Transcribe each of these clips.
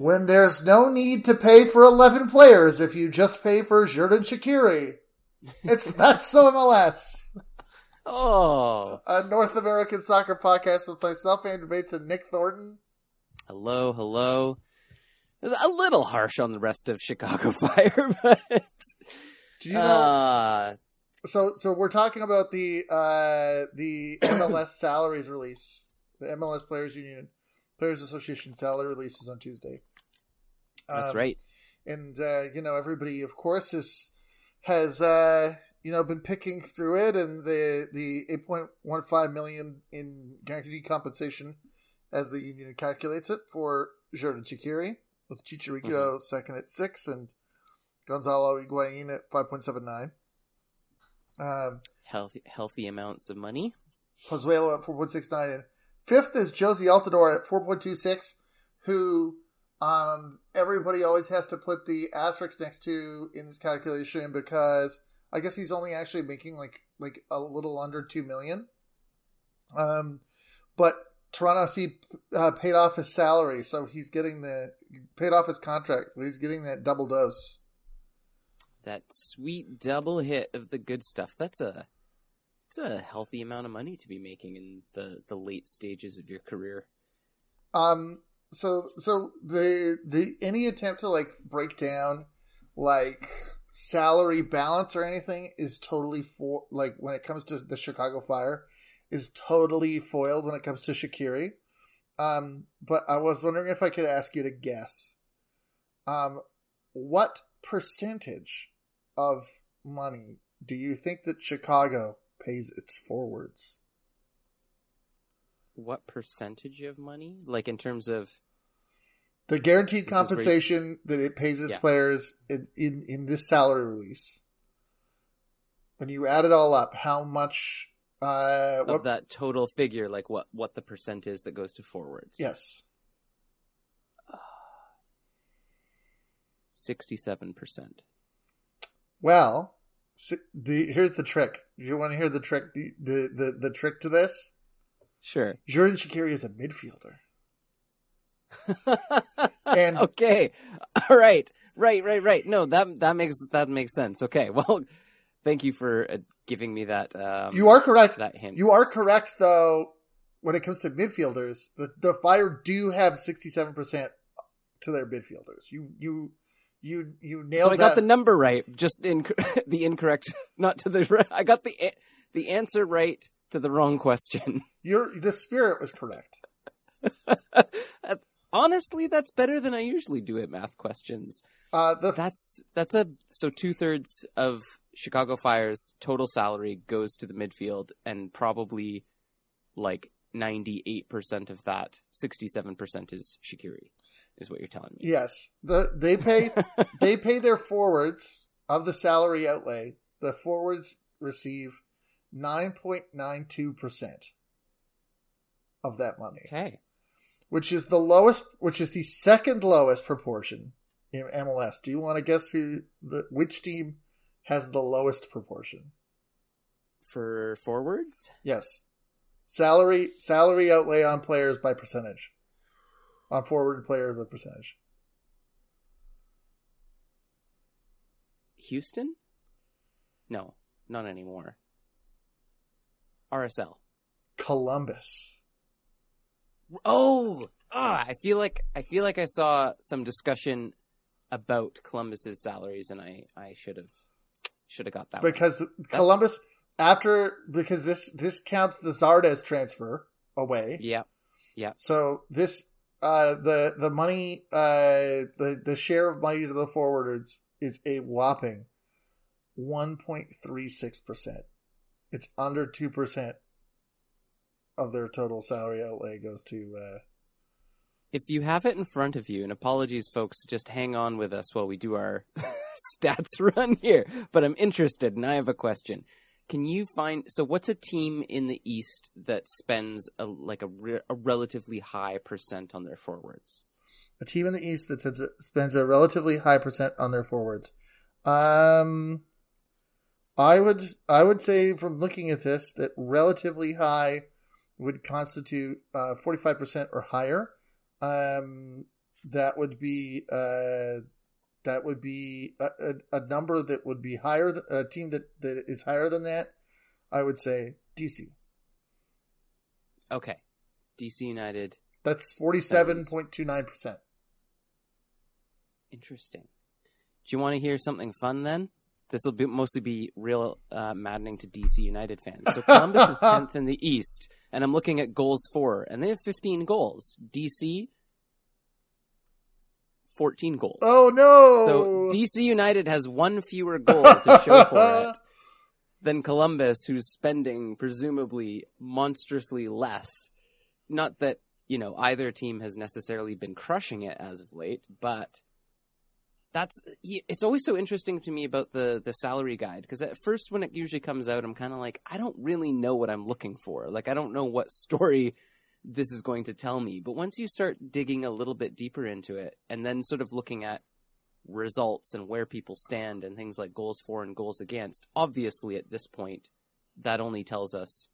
When there's no need to pay for 11 players if you just pay for Xherdan Shaqiri. It's That's So MLS. Oh. A North American soccer podcast with myself, Andrew Bates, and Nick Thornton. Hello, hello. A little harsh on the rest of Chicago Fire, but Do you know? uh, so, so we're talking about the uh, the MLS salaries release, the MLS Players Union, Players Association salary release was on Tuesday. That's Um, right. and uh, you know everybody of course is has uh, you know been picking through it and the the 8.15 million in guaranteed compensation as the union calculates it for Xherdan Shaqiri with Chicharito second at 6 and Gonzalo Higuain at 5.79 um, Healthy, healthy amounts of money. Pozuelo at 4.69 and fifth is Jozy Altidore at 4.26 who um, everybody always has to put the asterisk next to in this calculation because I guess he's only actually making like like a little under 2 million um, but Toronto FC uh, paid off his salary so he's getting the paid off his contract so he's getting that double dose That sweet double hit of the good stuff. That's a, it's a healthy amount of money to be making in the the late stages of your career. Um. So so the the any attempt to like break down like salary balance or anything is totally for like when it comes to the Chicago Fire is totally foiled when it comes to Shaqiri. Um. But I was wondering if I could ask you to guess. Um. What percentage of money do you think that Chicago pays its forwards? What percentage of money? Like in terms of The guaranteed where you- compensation that it pays its Yeah. players in, in in this salary release. When you add it all up, how much? Uh, of that total figure, like what what the percent is that goes to forwards. Yes, sixty-seven percent. well, the here's the trick. You want to hear the trick? The, the the the trick to this? Sure. Xherdan Shaqiri is a midfielder. And- okay, all right, right, right, right. No, that that makes that makes sense. Okay, well, thank you for uh, giving me that. Um, you are correct. that hint. You are correct, though. When it comes to midfielders, the the Fire do have sixty seven percent to their midfielders. You you you you nailed so I got that. the number right, just in the incorrect, not to the. I got the the answer right to the wrong question. Your the spirit was correct. Honestly, that's better than I usually do at math questions. Uh, the That's that's a so two thirds of Chicago Fire's total salary goes to the midfield, and probably like ninety eight percent of that, sixty seven percent is Shaqiri, is what you're telling me. yes, the they pay they pay their forwards of the salary outlay. The forwards receive nine point nine two percent of that money, Okay, which is the lowest, which is the second lowest proportion in MLS. Do you want to guess who the which team has the lowest proportion? for forwards, Yes, salary salary outlay on players by percentage, on forward players by percentage. Houston. No, not anymore. RSL. Columbus. Oh, ah, I feel like I feel like I saw some discussion about Columbus's salaries, and I I should have should have got that one. because Columbus after because this this counts the Zardes transfer away. Yeah, So this uh the the money uh the the share of money to the forwarders is a whopping 1.36%. It's under 2% of their total salary outlay goes to uh if you have it in front of you, and apologies, folks, just hang on with us while we do our stats run here. But I'm interested, and I have a question. Can you find so? What's a team in the East that spends a, like a, re, a relatively high percent on their forwards? a team in the East that spends a relatively high percent on their forwards. Um, I would I would say from looking at this that relatively high would constitute forty five percent or higher. Um, that would be uh, that would be a, a, a number that would be higher. Th- a team that, that is higher than that, I would say DC. Okay, DC United. That's forty-seven point two nine percent. Interesting. Do you want to hear something fun then? This will be, mostly be real uh, maddening to DC United fans. So Columbus is tenth in the East, and I'm looking at goals for, and they have 15 goals. DC, 14 goals. Oh no! So DC United has one fewer goal to show for it than Columbus, who's spending presumably monstrously less. Not that, you know, either team has necessarily been crushing it as of late, but that's it's always so interesting to me about the the salary guide because at first when it usually comes out I'm kind of like I don't really know what I'm looking for. Like I don't know what story this is going to tell me. But once you start digging a little bit deeper into it and then sort of looking at results and where people stand and things like goals for and goals against, obviously at this point, that only tells us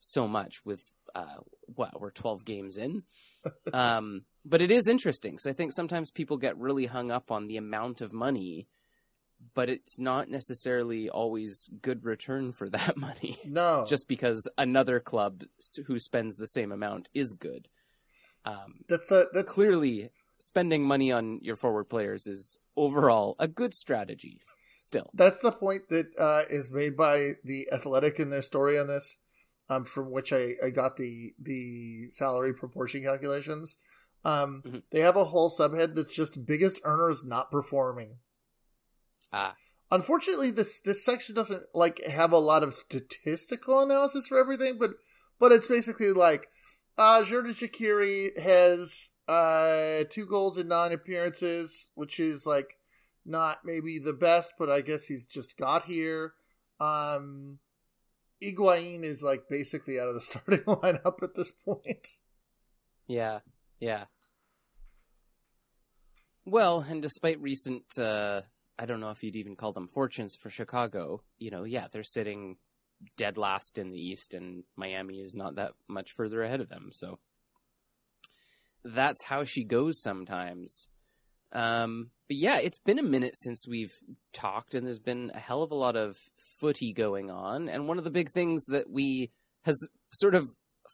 so much with, uh, what, we're 12 games in. um, but it is interesting. So I think sometimes people get really hung up on the amount of money but it's not necessarily always good return for that money. No, just because another club who spends the same amount is good. Um, that's the that's clearly spending money on your forward players is overall a good strategy. Still, that's the point that uh, is made by the Athletic in their story on this, um, from which I, I got the the salary proportion calculations. Um, mm-hmm. They have a whole subhead that's just biggest earners not performing. Ah. Unfortunately, this this section doesn't like have a lot of statistical analysis for everything, but but it's basically like uh Xherdan Shaqiri has uh two goals in nine appearances, which is like not maybe the best, but I guess he's just got here. Um Higuain is like basically out of the starting lineup at this point. Yeah, yeah. Well, and despite recent uh, I don't know if you'd even call them fortunes for Chicago. You know, yeah, they're sitting dead last in the East, and Miami is not that much further ahead of them. So that's how she goes sometimes. Um, but yeah, it's been a minute since we've talked, and there's been a hell of a lot of footy going on. And one of the big things that we has sort of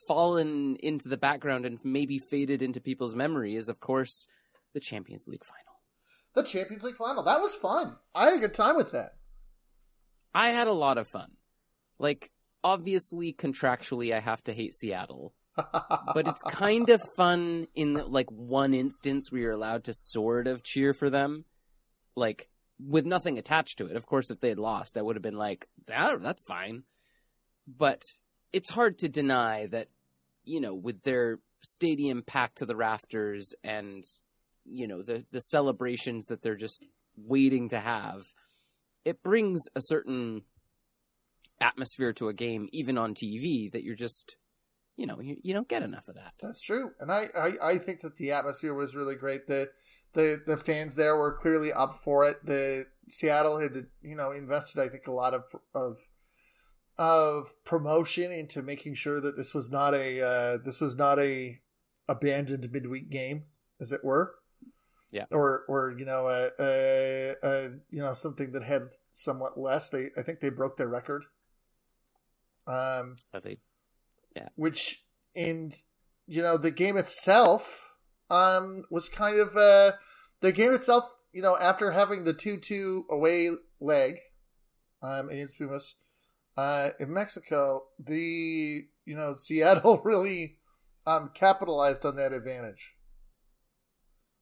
fallen into the background and maybe faded into people's memory is, of course, the Champions League final the Champions League final. That was fun. I had a good time with that. I had a lot of fun. Like, obviously, contractually, I have to hate Seattle. But it's kind of fun in like one instance where you're allowed to sort of cheer for them, like with nothing attached to it. Of course, if they had lost, I would have been like, that, "That's fine." But it's hard to deny that, you know, with their stadium packed to the rafters and you know the the celebrations that they're just waiting to have it brings a certain atmosphere to a game even on tv that you're just you know you, you don't get enough of that that's true and I, I i think that the atmosphere was really great the the the fans there were clearly up for it the seattle had you know invested i think a lot of of of promotion into making sure that this was not a uh, this was not a abandoned midweek game as it were yeah, or or you know a, a, a, you know something that had somewhat less. They I think they broke their record. Um, Are they? Yeah, which in you know the game itself um was kind of uh the game itself you know after having the two two away leg um against Pumas uh in Mexico the you know Seattle really um capitalized on that advantage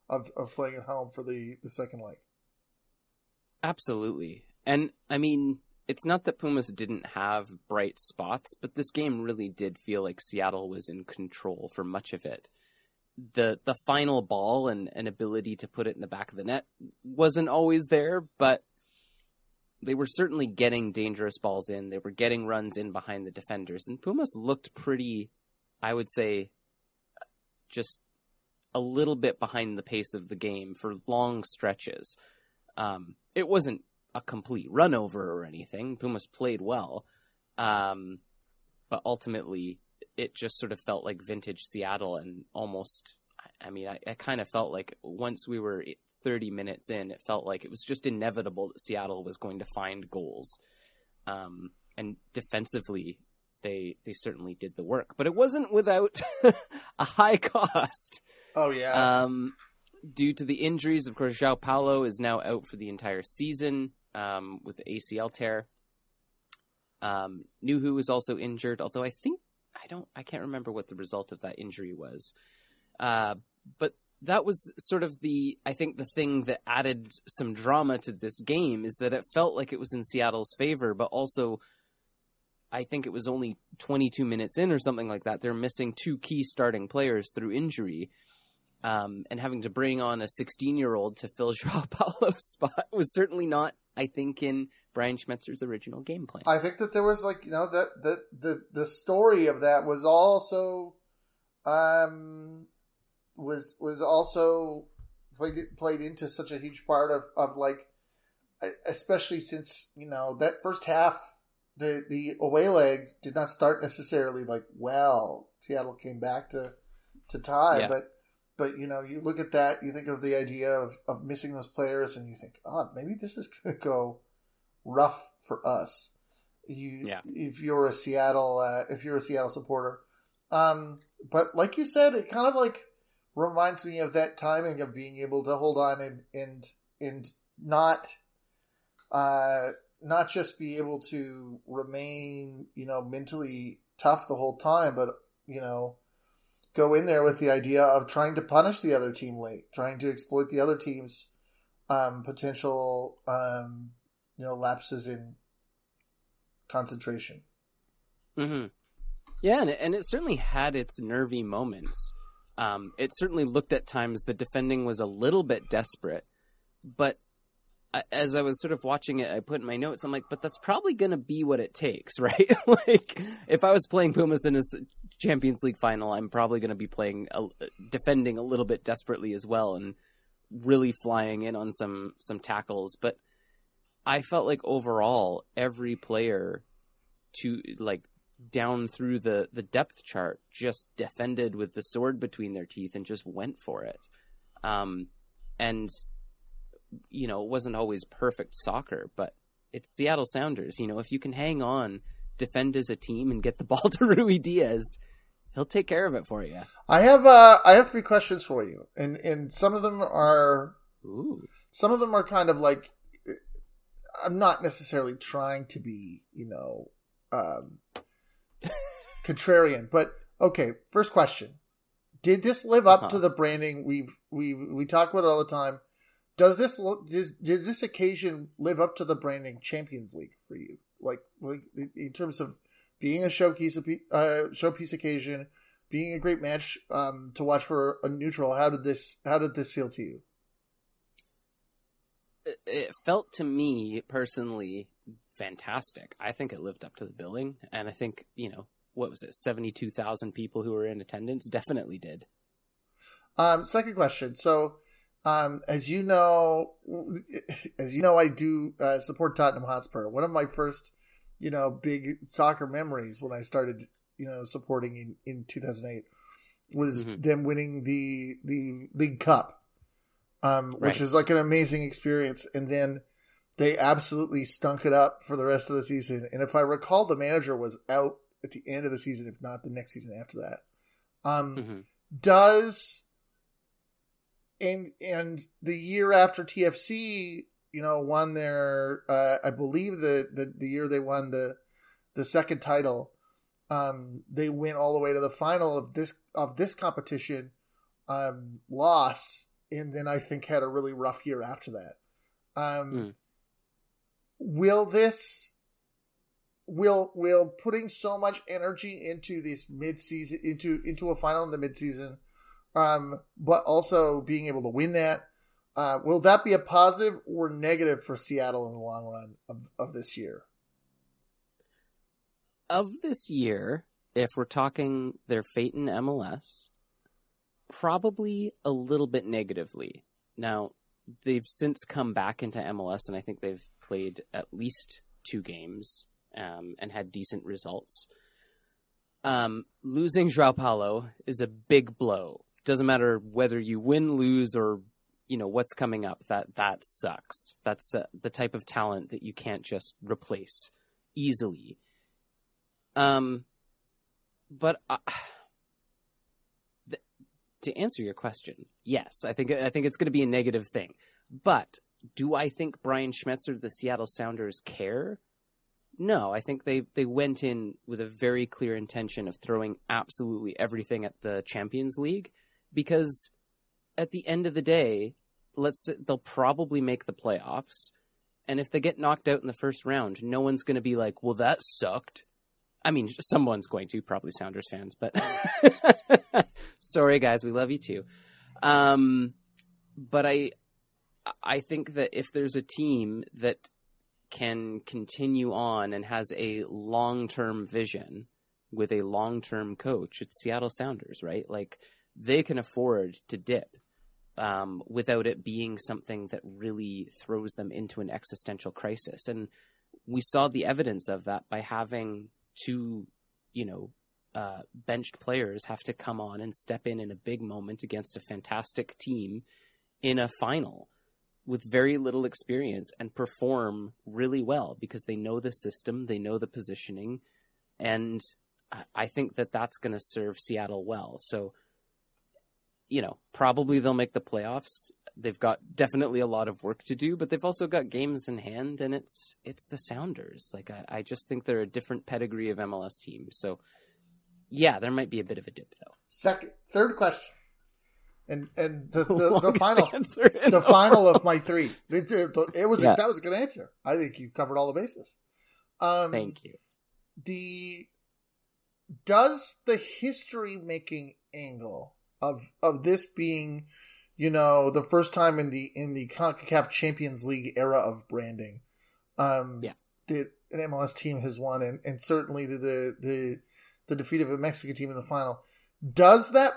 of, of playing at home for the, the second leg. Absolutely. And I mean, it's not that Pumas didn't have bright spots, but this game really did feel like Seattle was in control for much of it. The the final ball and an ability to put it in the back of the net wasn't always there, but they were certainly getting dangerous balls in. They were getting runs in behind the defenders, and Pumas looked pretty, I would say, just a little bit behind the pace of the game for long stretches. Um, it wasn't a complete run over or anything. Pumas played well. Um, but ultimately, it just sort of felt like vintage Seattle and almost, I mean, I, I kind of felt like once we were 30 minutes in, it felt like it was just inevitable that Seattle was going to find goals. Um, and defensively, they they certainly did the work, but it wasn't without a high cost. Oh yeah. Um, due to the injuries, of course, João Paulo is now out for the entire season um, with the ACL tear. Um, Nouhou was also injured, although I think I don't, I can't remember what the result of that injury was. Uh, but that was sort of the, I think, the thing that added some drama to this game is that it felt like it was in Seattle's favor, but also. I think it was only 22 minutes in or something like that. They're missing two key starting players through injury um, and having to bring on a 16 year old to fill Joao Paulo's spot was certainly not, I think, in Brian Schmetzer's original game plan. I think that there was like you know that that the the story of that was also, um, was was also played played into such a huge part of of like, especially since you know that first half. The the away leg did not start necessarily like well. Seattle came back to to tie, Yeah. but but you know, you look at that, you think of the idea of, of missing those players, and you think, oh, maybe this is going to go rough for us. You, Yeah. if you're a Seattle, uh, if you're a Seattle supporter, um, but like you said, it kind of like reminds me of that timing of being able to hold on and and and not, uh, not just be able to remain, you know, mentally tough the whole time, but you know go in there with the idea of trying to punish the other team late, trying to exploit the other team's um, potential, um, you know, lapses in concentration. hmm Yeah, and it, and it certainly had its nervy moments. Um, it certainly looked at times the defending was a little bit desperate, but as I was sort of watching it, I put in my notes, I'm like, but that's probably going to be what it takes, right? like, if I was playing Pumas in a Champions League final, I'm probably going to be playing, a, defending a little bit desperately as well, and really flying in on some some tackles. But I felt like overall, every player to like down through the the depth chart just defended with the sword between their teeth and just went for it um and you know it wasn't always perfect soccer but it's Seattle Sounders you know if you can hang on defend as a team and get the ball to Ruidíaz he'll take care of it for you I have uh, I have three questions for you, and and some of them are ooh some of them are kind of like I'm not necessarily trying to be, you know, um, contrarian, but okay. First question: Did this live up Uh-huh. to the branding we've we we talk about it all the time? Does this does, did this occasion live up to the branding Champions League for you? Like like in terms of being a showpiece uh, showpiece occasion, being a great match um, to watch for a neutral. How did this how did this feel to you? it, it felt to me personally fantastic I think it lived up to the billing and I think you know what was it 72,000 people who were in attendance definitely did Um, second question. So, um, as you know, as you know, I do uh, support Tottenham Hotspur. One of my first, you know, big soccer memories when I started, you know, supporting in, in 2008 was Mhm. them winning the the League Cup, um, which is like an amazing experience. And then they absolutely stunk it up for the rest of the season. And if I recall, the manager was out at the end of the season, if not the next season after that. Um, Mhm. does and and the year after TFC, you know, won their uh, I believe the, the the year they won the the second title, um, they went all the way to the final of this of this competition, um, lost, and then I think had a really rough year after that. Um, Hmm. Will this will will putting so much energy into this mid season into into a final in the mid season, um, but also being able to win that, uh, will that be a positive or negative for Seattle in the long run of, of this year? of this year, if we're talking their fate in MLS, probably a little bit negatively. Now, they've since come back into MLS, and I think they've played at least two games um, and had decent results. Um, losing Joao Paulo is a big blow doesn't matter whether you win, lose, or you know what's coming up. That that sucks. That's uh, the type of talent that you can't just replace easily. Um, but uh, to answer your question, yes, I think I think it's going to be a negative thing. But do I think Brian Schmetzer, the Seattle Sounders, care? No, I think they they went in with a very clear intention of throwing absolutely everything at the Champions League because at the end of the day, let's they'll probably make the playoffs. And if they get knocked out in the first round, no one's going to be like, "Well, that sucked." I mean, someone's going to, probably Sounders fans, but sorry guys, we love you too. Um, but I I think that if there's a team that can continue on and has a long-term vision with a long-term coach, it's Seattle Sounders, right? Like they can afford to dip um, without it being something that really throws them into an existential crisis. And we saw the evidence of that by having two, you know, uh, benched players have to come on and step in in a big moment against a fantastic team in a final with very little experience and perform really well because they know the system, they know the positioning, and I think that that's going to serve Seattle well. So, you know, probably they'll make the playoffs. They've got definitely a lot of work to do, but they've also got games in hand, and it's it's the Sounders. Like I, I just think they're a different pedigree of MLS team. So, yeah, there might be a bit of a dip though. Second, third question and and the the, the final the final of my three. It, it was yeah. that was a good answer. I think you covered all the bases. Um, Thank you. The does the history making angle of of this being, you know, the first time in the in the Concacaf Champions League era of branding, um, yeah, that an MLS team has won, and, and certainly the, the the the defeat of a Mexican team in the final. Does that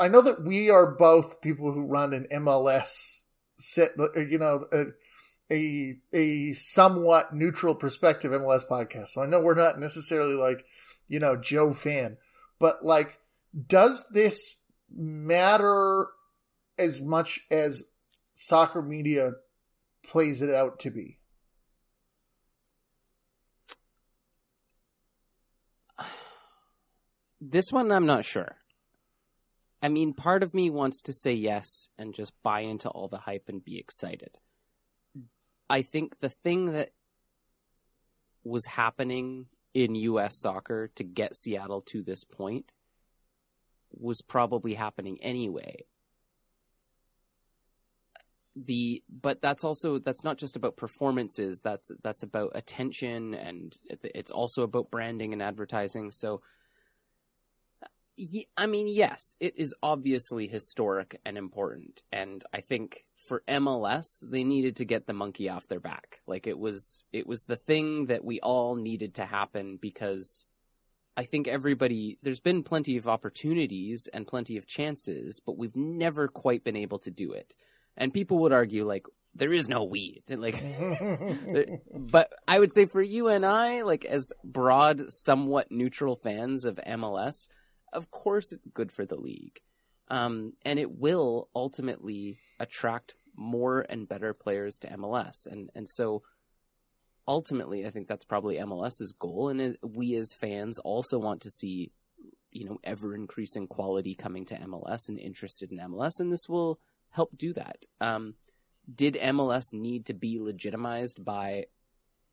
I know that we are both people who run an MLS set, you know, a, a, a somewhat neutral perspective MLS podcast. So I know we're not necessarily like, you know, Joe fan, but like, does this matter as much as soccer media plays it out to be? This one, I'm not sure. I mean, part of me wants to say yes and just buy into all the hype and be excited. I think the thing that was happening in US soccer to get Seattle to this point was probably happening anyway. The but that's also that's not just about performances that's that's about attention and it's also about branding and advertising so I mean, yes, it is obviously historic and important, and I think for MLS they needed to get the monkey off their back. Like it was, it was the thing that we all needed to happen because I think everybody there's been plenty of opportunities and plenty of chances, but we've never quite been able to do it. And people would argue like there is no we like but i would say for you and i like as broad somewhat neutral fans of mls of course it's good for the league. Um, and it will ultimately attract more and better players to MLS. And, and so ultimately, I think that's probably MLS's goal. And we as fans also want to see, you know, ever increasing quality coming to MLS and interested in MLS. And this will help do that. Um, did MLS need to be legitimized by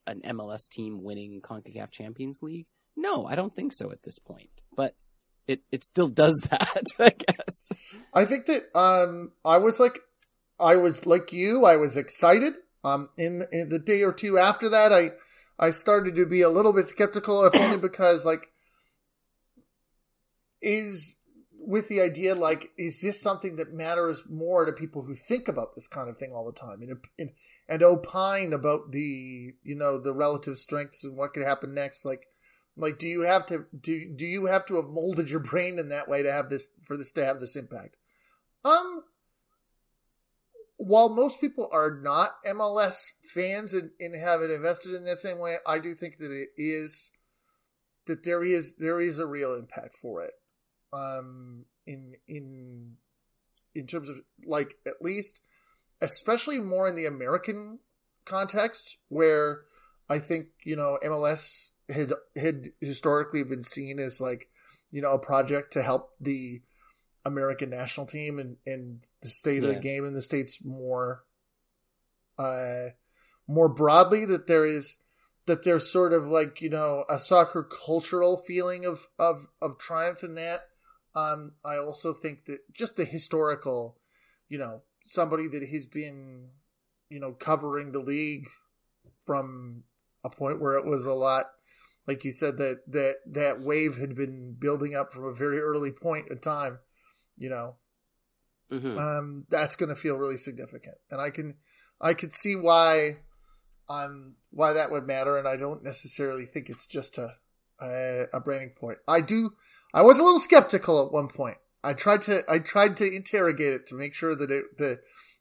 an MLS team winning CONCACAF Champions League? No, I don't think so at this point. But it it still does that, I guess. I think that um I was like I was like you, I was excited. Um in, in the day or two after that I I started to be a little bit skeptical if only because like is with the idea like is this something that matters more to people who think about this kind of thing all the time and and, and opine about the you know the relative strengths and what could happen next like like, do you have to do do you have to have molded your brain in that way to have this for this to have this impact? Um, while most people are not MLS fans and, and have it invested in that same way, I do think that it is that there is there is a real impact for it. Um, in in in terms of like at least, especially more in the American context, where I think you know MLS had had historically been seen as like you know a project to help the American national team and and the state of the game in the states more uh more broadly that there is that there's sort of like you know a soccer cultural feeling of of of triumph in that. Um i also think that just the historical you know somebody that has been you know covering the league from a point where it was a lot like you said that that that wave had been building up from a very early point in time you know Mhm. um, that's going to feel really significant, and I can I could see why um why that would matter, and I don't necessarily think it's just a a, a branding point. I do. I was a little skeptical at one point. I tried to I tried to interrogate it to make sure that it the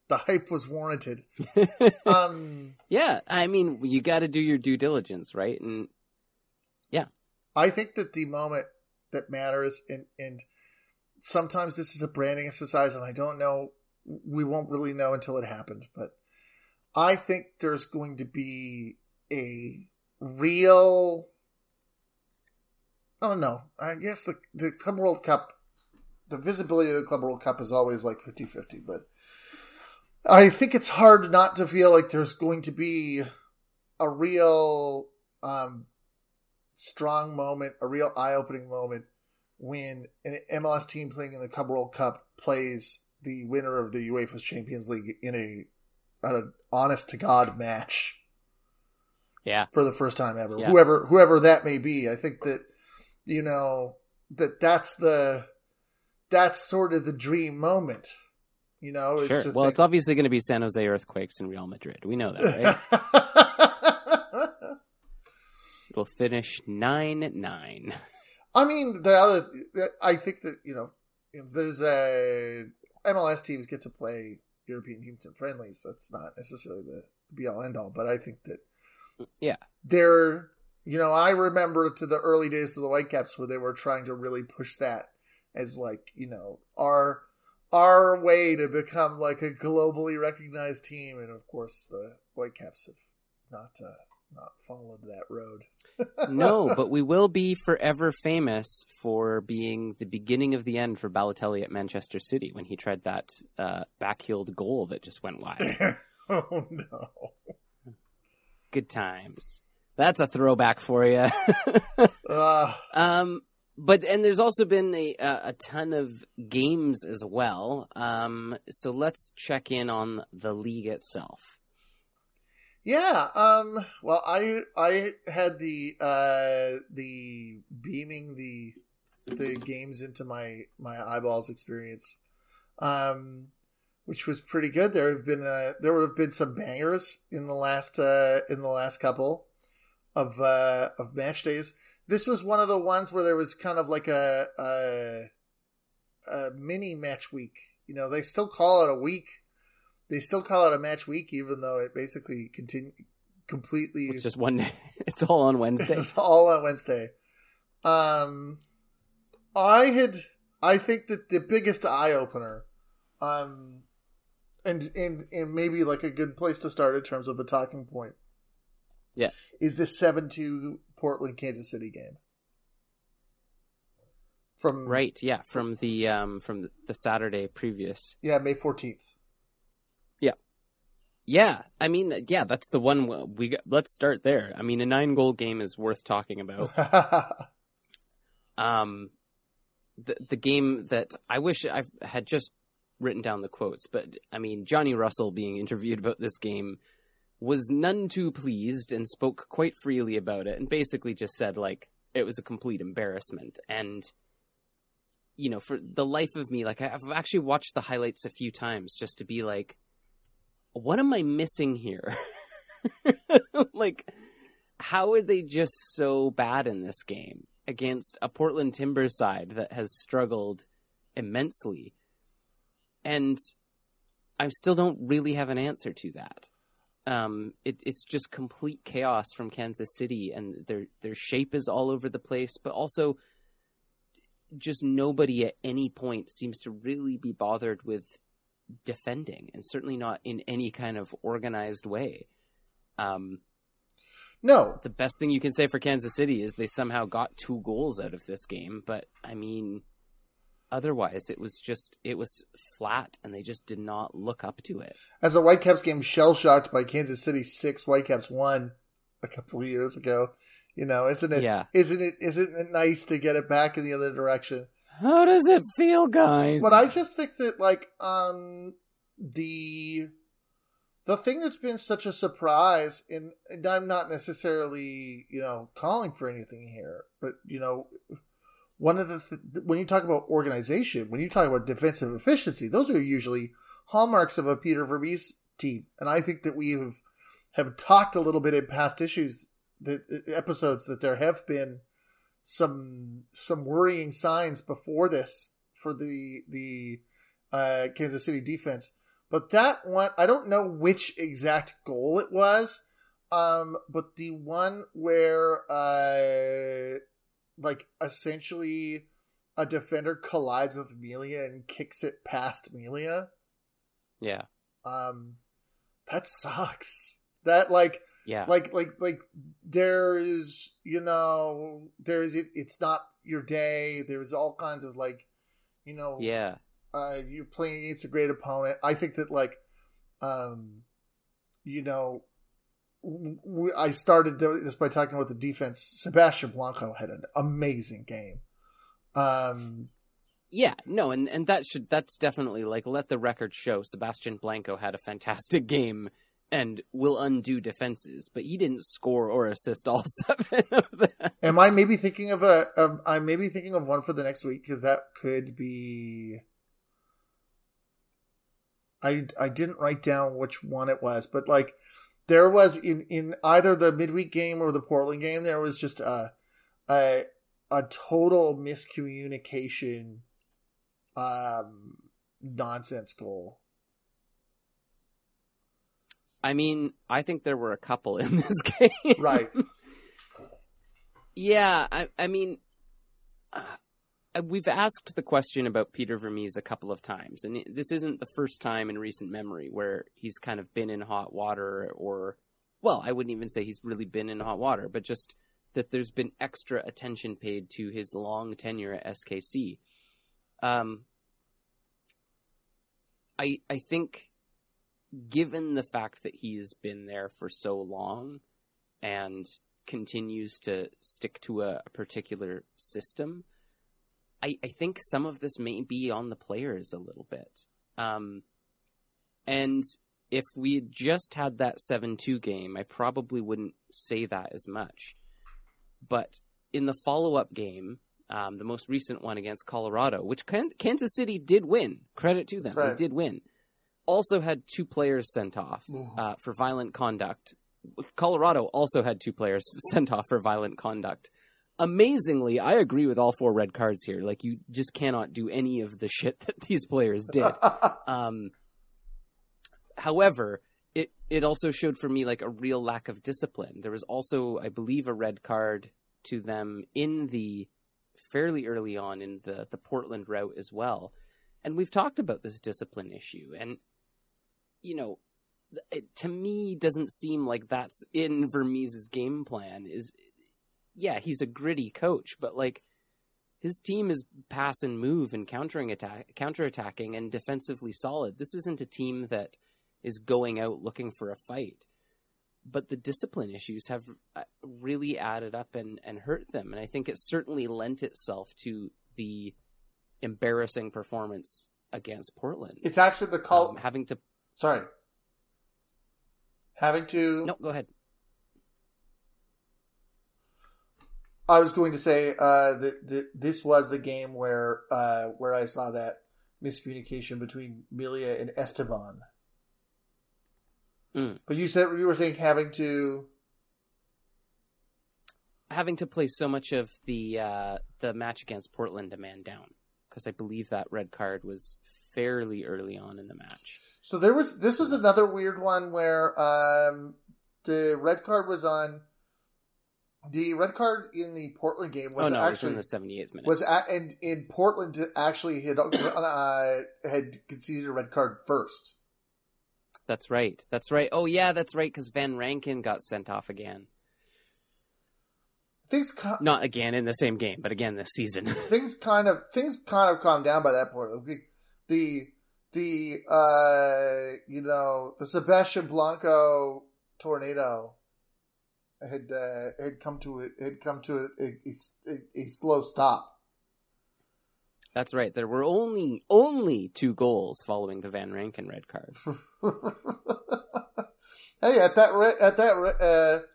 the hype was warranted. Um, yeah, I mean, you got to do your due diligence, right? And yeah, I think that the moment that matters, and and sometimes this is a branding exercise, and I don't know. We won't really know until it happened, but I think there's going to be a real. I don't know. I guess the the Club World Cup, the visibility of the Club World Cup is always like 50-50, but I think it's hard not to feel like there's going to be a real um, strong moment, a real eye-opening moment when an MLS team playing in the Club World Cup plays the winner of the UEFA Champions League in a an honest to god match yeah, for the first time ever. Yeah. Whoever whoever that may be, I think that you know that that's the that's sort of the dream moment. You know, is sure. to Well, think- it's obviously going to be San Jose Earthquakes and Real Madrid. We know that, right? we'll finish nine nine. I mean, the other, I think that you know, there's a MLS teams get to play European teams in friendlies. That's not necessarily the, be all end all, but I think that Yeah. they're you know, I remember to the early days of the Whitecaps where they were trying to really push that as like you know our our way to become like a globally recognized team, and of course the Whitecaps have not uh, not followed that road. no, but we will be forever famous for being the beginning of the end for Balotelli at Manchester City when he tried that uh, backheeled goal that just went wide. oh no. Good times. That's a throwback for you. Uh, um, but and there's also been a a a ton of games as well. Um, so let's check in on the league itself. Yeah. Um. Well, I I had the uh the beaming the the games into my my eyeballs experience, um, which was pretty good. There have been uh there would have been some bangers in the last uh in the last couple of uh of match days. This was one of the ones where there was kind of like a a, a mini match week. You know, they still call it a week. They still call it a match week, even though it basically continue completely. It's just one. It's all on Wednesday. It's all on Wednesday. Um, I had, I think that the biggest eye opener, um, and and and maybe like a good place to start in terms of a talking point. Yeah. is this seven two Portland Kansas City game from Right. Yeah. From the um from the Saturday previous. Yeah, May fourteenth. Yeah, I mean, yeah, that's the one we got, let's start there. I mean, a nine goal game is worth talking about. Um, the the game that I wish I had just written down the quotes, but I mean, Johnny Russell being interviewed about this game was none too pleased and spoke quite freely about it, and basically just said like it was a complete embarrassment. And you know, for the life of me, like I've actually watched the highlights a few times just to be like, what am I missing here? like, how are they just so bad in this game against a Portland Timbers side that has struggled immensely? And I still don't really have an answer to that. Um, it, it's just complete chaos from Kansas City, and their their shape is all over the place. But also, just nobody at any point seems to really be bothered with defending, and certainly not in any kind of organized way. Um, no, the best thing you can say for Kansas City is they somehow got two goals out of this game, but I mean, otherwise it was just it was flat, and they just did not look up to it. As a Whitecaps game shell shocked by Kansas City six, Whitecaps one a couple of years ago. You know, isn't it? Yeah. Isn't it? Isn't it nice to get it back in the other direction? How does it feel, guys? But I just think that like um the the thing that's been such a surprise and, and I'm not necessarily, you know, calling for anything here, but you know, one of the th- when you talk about organization, when you talk about defensive efficiency, those are usually hallmarks of a Peter Vermes team. And I think that we have have talked a little bit in past issues that episodes that there have been some some worrying signs before this for the the uh, Kansas City defense. But that one, I don't know which exact goal it was, um, but the one where, uh, like, essentially a defender collides with Melia and kicks it past Melia. Yeah. Um, that sucks. That, like, yeah. Like, like, like, there's, you know, there's, it, it's not your day. There's all kinds of, like, you know, yeah uh, you're playing against a great opponent. I think that like, um, you know, we, I started this by talking about the defense. Sebastian Blanco had an amazing game. Um, yeah, no, and and that should that's definitely like let the record show. Sebastian Blanco had a fantastic game and will undo defenses, but he didn't score or assist all seven of them. Am I maybe thinking of a? Um, I'm maybe thinking of one for the next week because that could be. I I didn't write down which one it was, but like there was in in either the midweek game or the Portland game, there was just a a a total miscommunication, um, nonsense goal. I mean, I think there were a couple in this game. Right. yeah, I I mean. Uh, we've asked the question about Peter Vermes a couple of times, and this isn't the first time in recent memory where he's kind of been in hot water, or, well, I wouldn't even say he's really been in hot water, but just that there's been extra attention paid to his long tenure at SKC. Um, I I think, given the fact that he's been there for so long, and continues to stick to a, a particular system I, I think some of this may be on the players a little bit. Um, and if we had just had that 7 2 game, I probably wouldn't say that as much. But in the follow up game, um, the most recent one against Colorado, which Kansas City did win, credit to them, right. they did win, also had two players sent off uh, for violent conduct. Colorado also had two players sent off for violent conduct amazingly, I agree with all four red cards here. Like you just cannot do any of the shit that these players did. um, however, it it also showed for me like a real lack of discipline. There was also, I believe, a red card to them in the fairly early on in the the Portland route as well. And we've talked about this discipline issue, and you know, it, to me doesn't seem like that's in Vermes's game plan. Is yeah, he's a gritty coach, but like his team is pass and move and countering attack, counterattacking and defensively solid. This isn't a team that is going out looking for a fight. But the discipline issues have uh, really added up and, and hurt them. And I think it certainly lent itself to the embarrassing performance against Portland. It's actually the call um, having to. Sorry. Having to. No, go ahead. I was going to say uh, that, that this was the game where uh, where I saw that miscommunication between Melia and Estevan. Mm. But you said you were saying having to having to play so much of the uh, the match against Portland a man down because I believe that red card was fairly early on in the match. So there was this was another weird one where um, the red card was on the red card in the Portland game was oh no, actually was in the 78th minute. was at, and in Portland actually had uh, had conceded a red card first. That's right. That's right. Oh yeah, that's right. Because Van Rankin got sent off again. Things ca- Not again in the same game, but again this season. things kind of things kind of calmed down by that point. The the, uh you know the Sebastian Blanco tornado had uh, had come to it had come to a, a, a, slow stop. That's right. There were only only two goals following the Van Rankin red card. hey, at that ra- at that uh,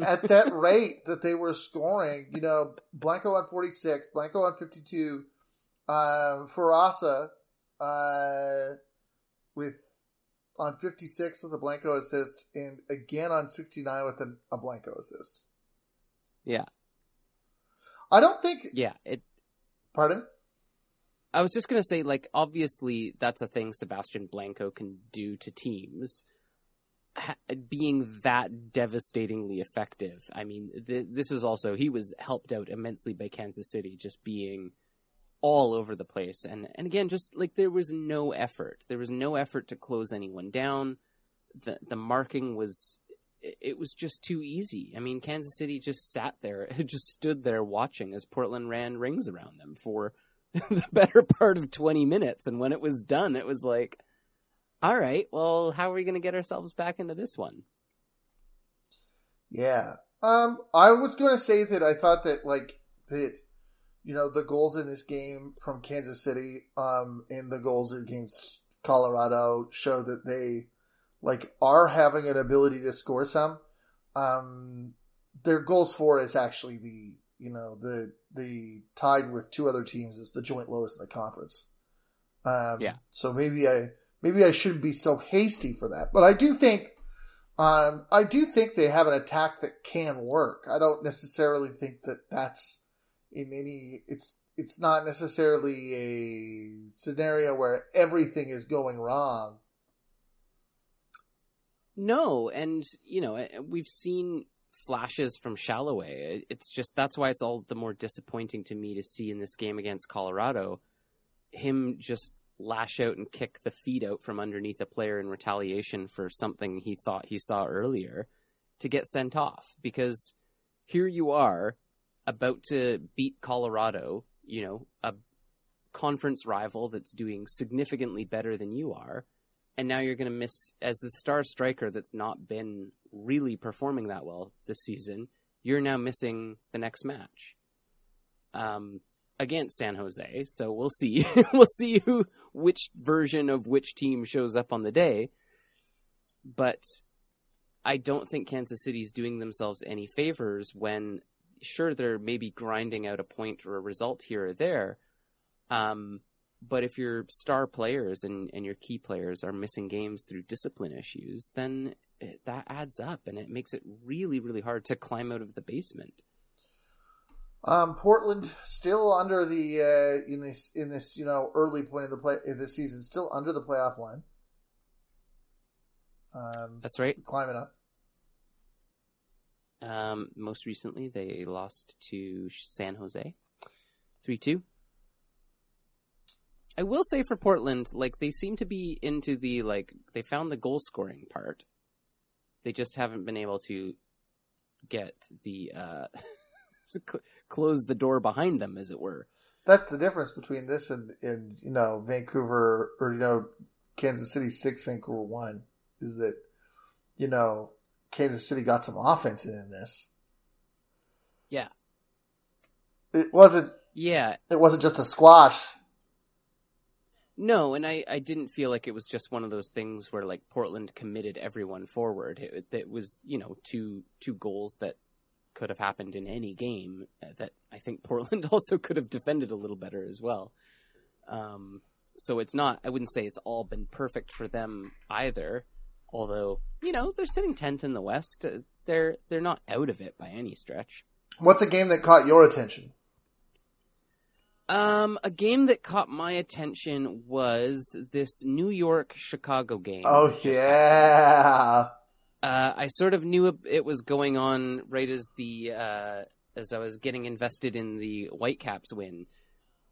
at that rate that they were scoring, you know, Blanco on forty six, Blanco on fifty two, uh, Farasa, uh, with on fifty six with a Blanco assist, and again on sixty nine with an, a Blanco assist. Yeah, I don't think. yeah. It. Pardon. I was just gonna say, like, obviously that's a thing Sebastian Blanco can do to teams. Ha- being that devastatingly effective. I mean, th- this is also he was helped out immensely by Kansas City, just being all over the place, and and again, just like there was no effort. There was no effort to close anyone down. The the marking was it was just too easy. I mean, Kansas City just sat there, just stood there watching as Portland ran rings around them for the better part of 20 minutes. And when it was done, it was like, all right, well, how are we going to get ourselves back into this one? Yeah. Um, I was going to say that I thought that like that, you know, the goals in this game from Kansas City, um, and the goals against Colorado show that they like are having an ability to score some. Um, their goals for is actually the you know the the tied with two other teams is the joint lowest in the conference. Um, Yeah. So maybe I maybe I shouldn't be so hasty for that, but I do think um, I do think they have an attack that can work. I don't necessarily think that that's in any. It's it's not necessarily a scenario where everything is going wrong. No, and, you know, eh, we've seen flashes from Sallói. It's just that's why it's all the more disappointing to me to see in this game against Colorado him just lash out and kick the feet out from underneath a player in retaliation for something he thought he saw earlier to get sent off because here you are about to beat Colorado, you know, a conference rival that's doing significantly better than you are, and now you're going to miss as the star striker that's not been really performing that well this season. You're now missing the next match um, against San Jose. So we'll see. we'll see who which version of which team shows up on the day. But I don't think Kansas City's doing themselves any favors when sure they're maybe grinding out a point or a result here or there. Um, but if your star players and, and your key players are missing games through discipline issues, then it, that adds up and it makes it really, really hard to climb out of the basement. Um, Portland still under the uh, in this in this you know early point of the play in this season, still under the playoff line. Um, That's right. climbing up. Um, most recently, they lost to San Jose, three two. I will say for Portland, like they seem to be into the like they found the goal scoring part. They just haven't been able to get the uh, close the door behind them, as it were. That's the difference between this and, and you know Vancouver or you know Kansas City six, Vancouver one, is that you know Kansas City got some offense in this. Yeah. It wasn't. Yeah, It wasn't just a squash. No, and I, I didn't feel like it was just one of those things where like Portland committed everyone forward. It, it was you know two two goals that could have happened in any game uh, that I think Portland also could have defended a little better as well. Um, so it's not I wouldn't say it's all been perfect for them either. Although you know they're sitting tenth in the West, uh, they're they're not out of it by any stretch. What's a game that caught your attention? Um, a game that caught my attention was this New York Chicago game. Oh yeah, Uh, I sort of knew it was going on right as the uh, as I was getting invested in the Whitecaps win,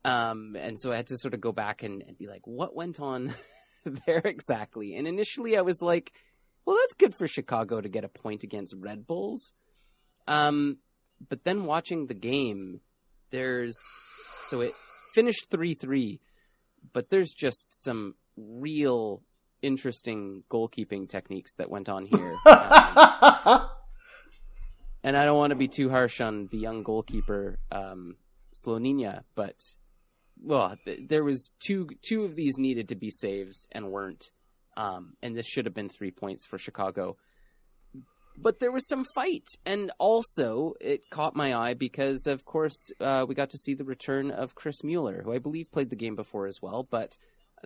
um, and so I had to sort of go back and, and be like, what went on there exactly? And initially, I was like, well, that's good for Chicago to get a point against Red Bulls. Um, but then watching the game, there's so it finished three three, but there's just some real interesting goalkeeping techniques that went on here. Um, and I don't want to be too harsh on the young goalkeeper, um, Slonina, but well, th- there was two two of these needed to be saves and weren't, um, and this should have been three points for Chicago. But there was some fight, and also it caught my eye because, of course, uh, we got to see the return of Chris Mueller, who I believe played the game before as well. But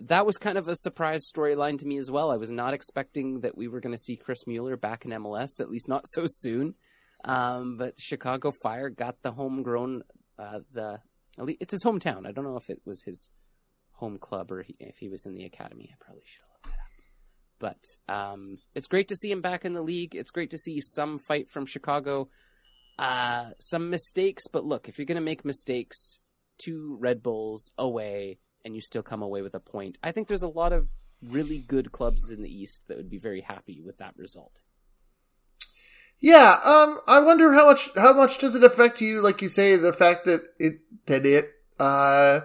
that was kind of a surprise storyline to me as well. I was not expecting that we were going to see Chris Mueller back in MLS, at least not so soon. Um, but Chicago Fire got the homegrown, uh, the it's his hometown. I don't know if it was his home club or he, if he was in the academy. I probably should have looked that up. But um, it's great to see him back in the league. It's great to see some fight from Chicago. Uh, some mistakes, but look, if you're going to make mistakes, two Red Bulls away, and you still come away with a point, I think there's a lot of really good clubs in the East that would be very happy with that result. Yeah, um, I wonder how much how much does it affect you? Like you say, the fact that it that it uh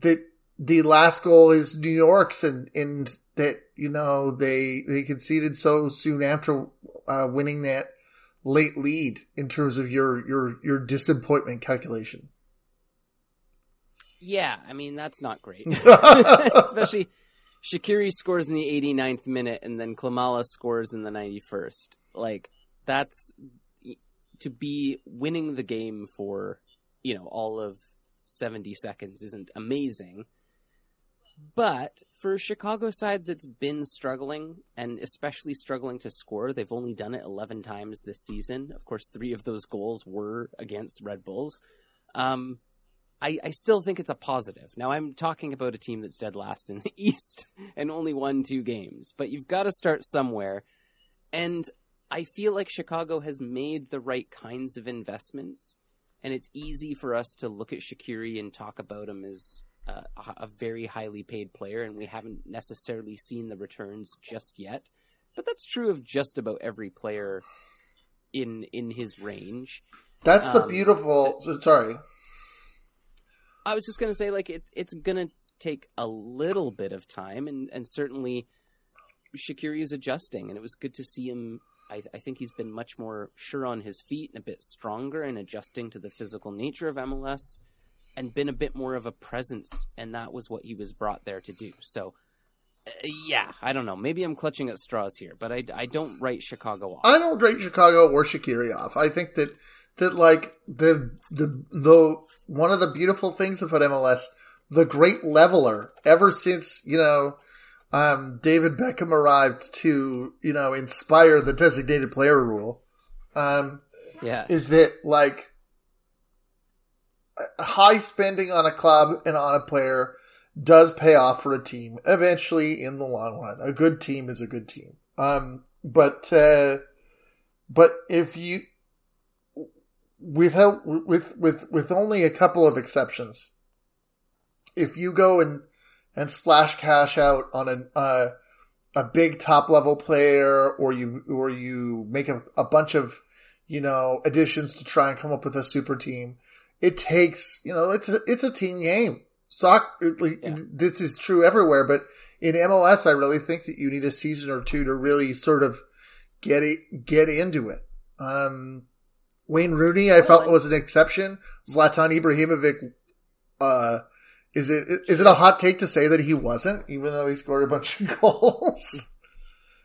that the last goal is New York's and and that you know they they conceded so soon after uh, winning that late lead in terms of your your your disappointment calculation. Yeah, I mean that's not great, especially Shaqiri scores in the 89th minute and then Klimala scores in the 91st. Like that's to be winning the game for you know all of 70 seconds isn't amazing. But for a chicago side that's been struggling and especially struggling to score they've only done it 11 times this season. Of course three of those goals were against red bulls. Um, I, I still think it's a positive. Now, I'm talking about a team that's dead last in the East and only won two games, but you've got to start somewhere. And I feel like Chicago has made the right kinds of investments, and it's easy for us to look at Shaqiri and talk about him as uh, a very highly paid player, and we haven't necessarily seen the returns just yet. But that's true of just about every player in in his range. That's the um, beautiful. Sorry, I was just gonna say, like it, it's gonna take a little bit of time, and and certainly Shaqiri is adjusting, and it was good to see him I, I, think he's been much more sure on his feet and a bit stronger in adjusting to the physical nature of MLS and been a bit more of a presence. And that was what he was brought there to do. So, uh, yeah, I don't know. Maybe I'm clutching at straws here, but I, I don't write Chicago off. I don't write Chicago or Shaqiri off. I think that that like the the the one of the beautiful things about MLS, the great leveler, ever since you know um, David Beckham arrived to, you know, inspire the designated player rule. Um, yeah. Is that like high spending on a club and on a player does pay off for a team eventually in the long run. A good team is a good team. Um, but, uh, but if you, without, with, with, with only a couple of exceptions, if you go and and splash cash out on an uh, a big top level player, or you or you make a, a bunch of you know additions to try and come up with a super team. It takes you know it's a it's a team game. Soccer. Yeah. This is true everywhere, but in MLS, I really think that you need a season or two to really sort of get it get into it. Um, Wayne Rooney, I felt was an exception. Zlatan Ibrahimovic, uh, is it is it a hot take to say that he wasn't, even though he scored a bunch of goals?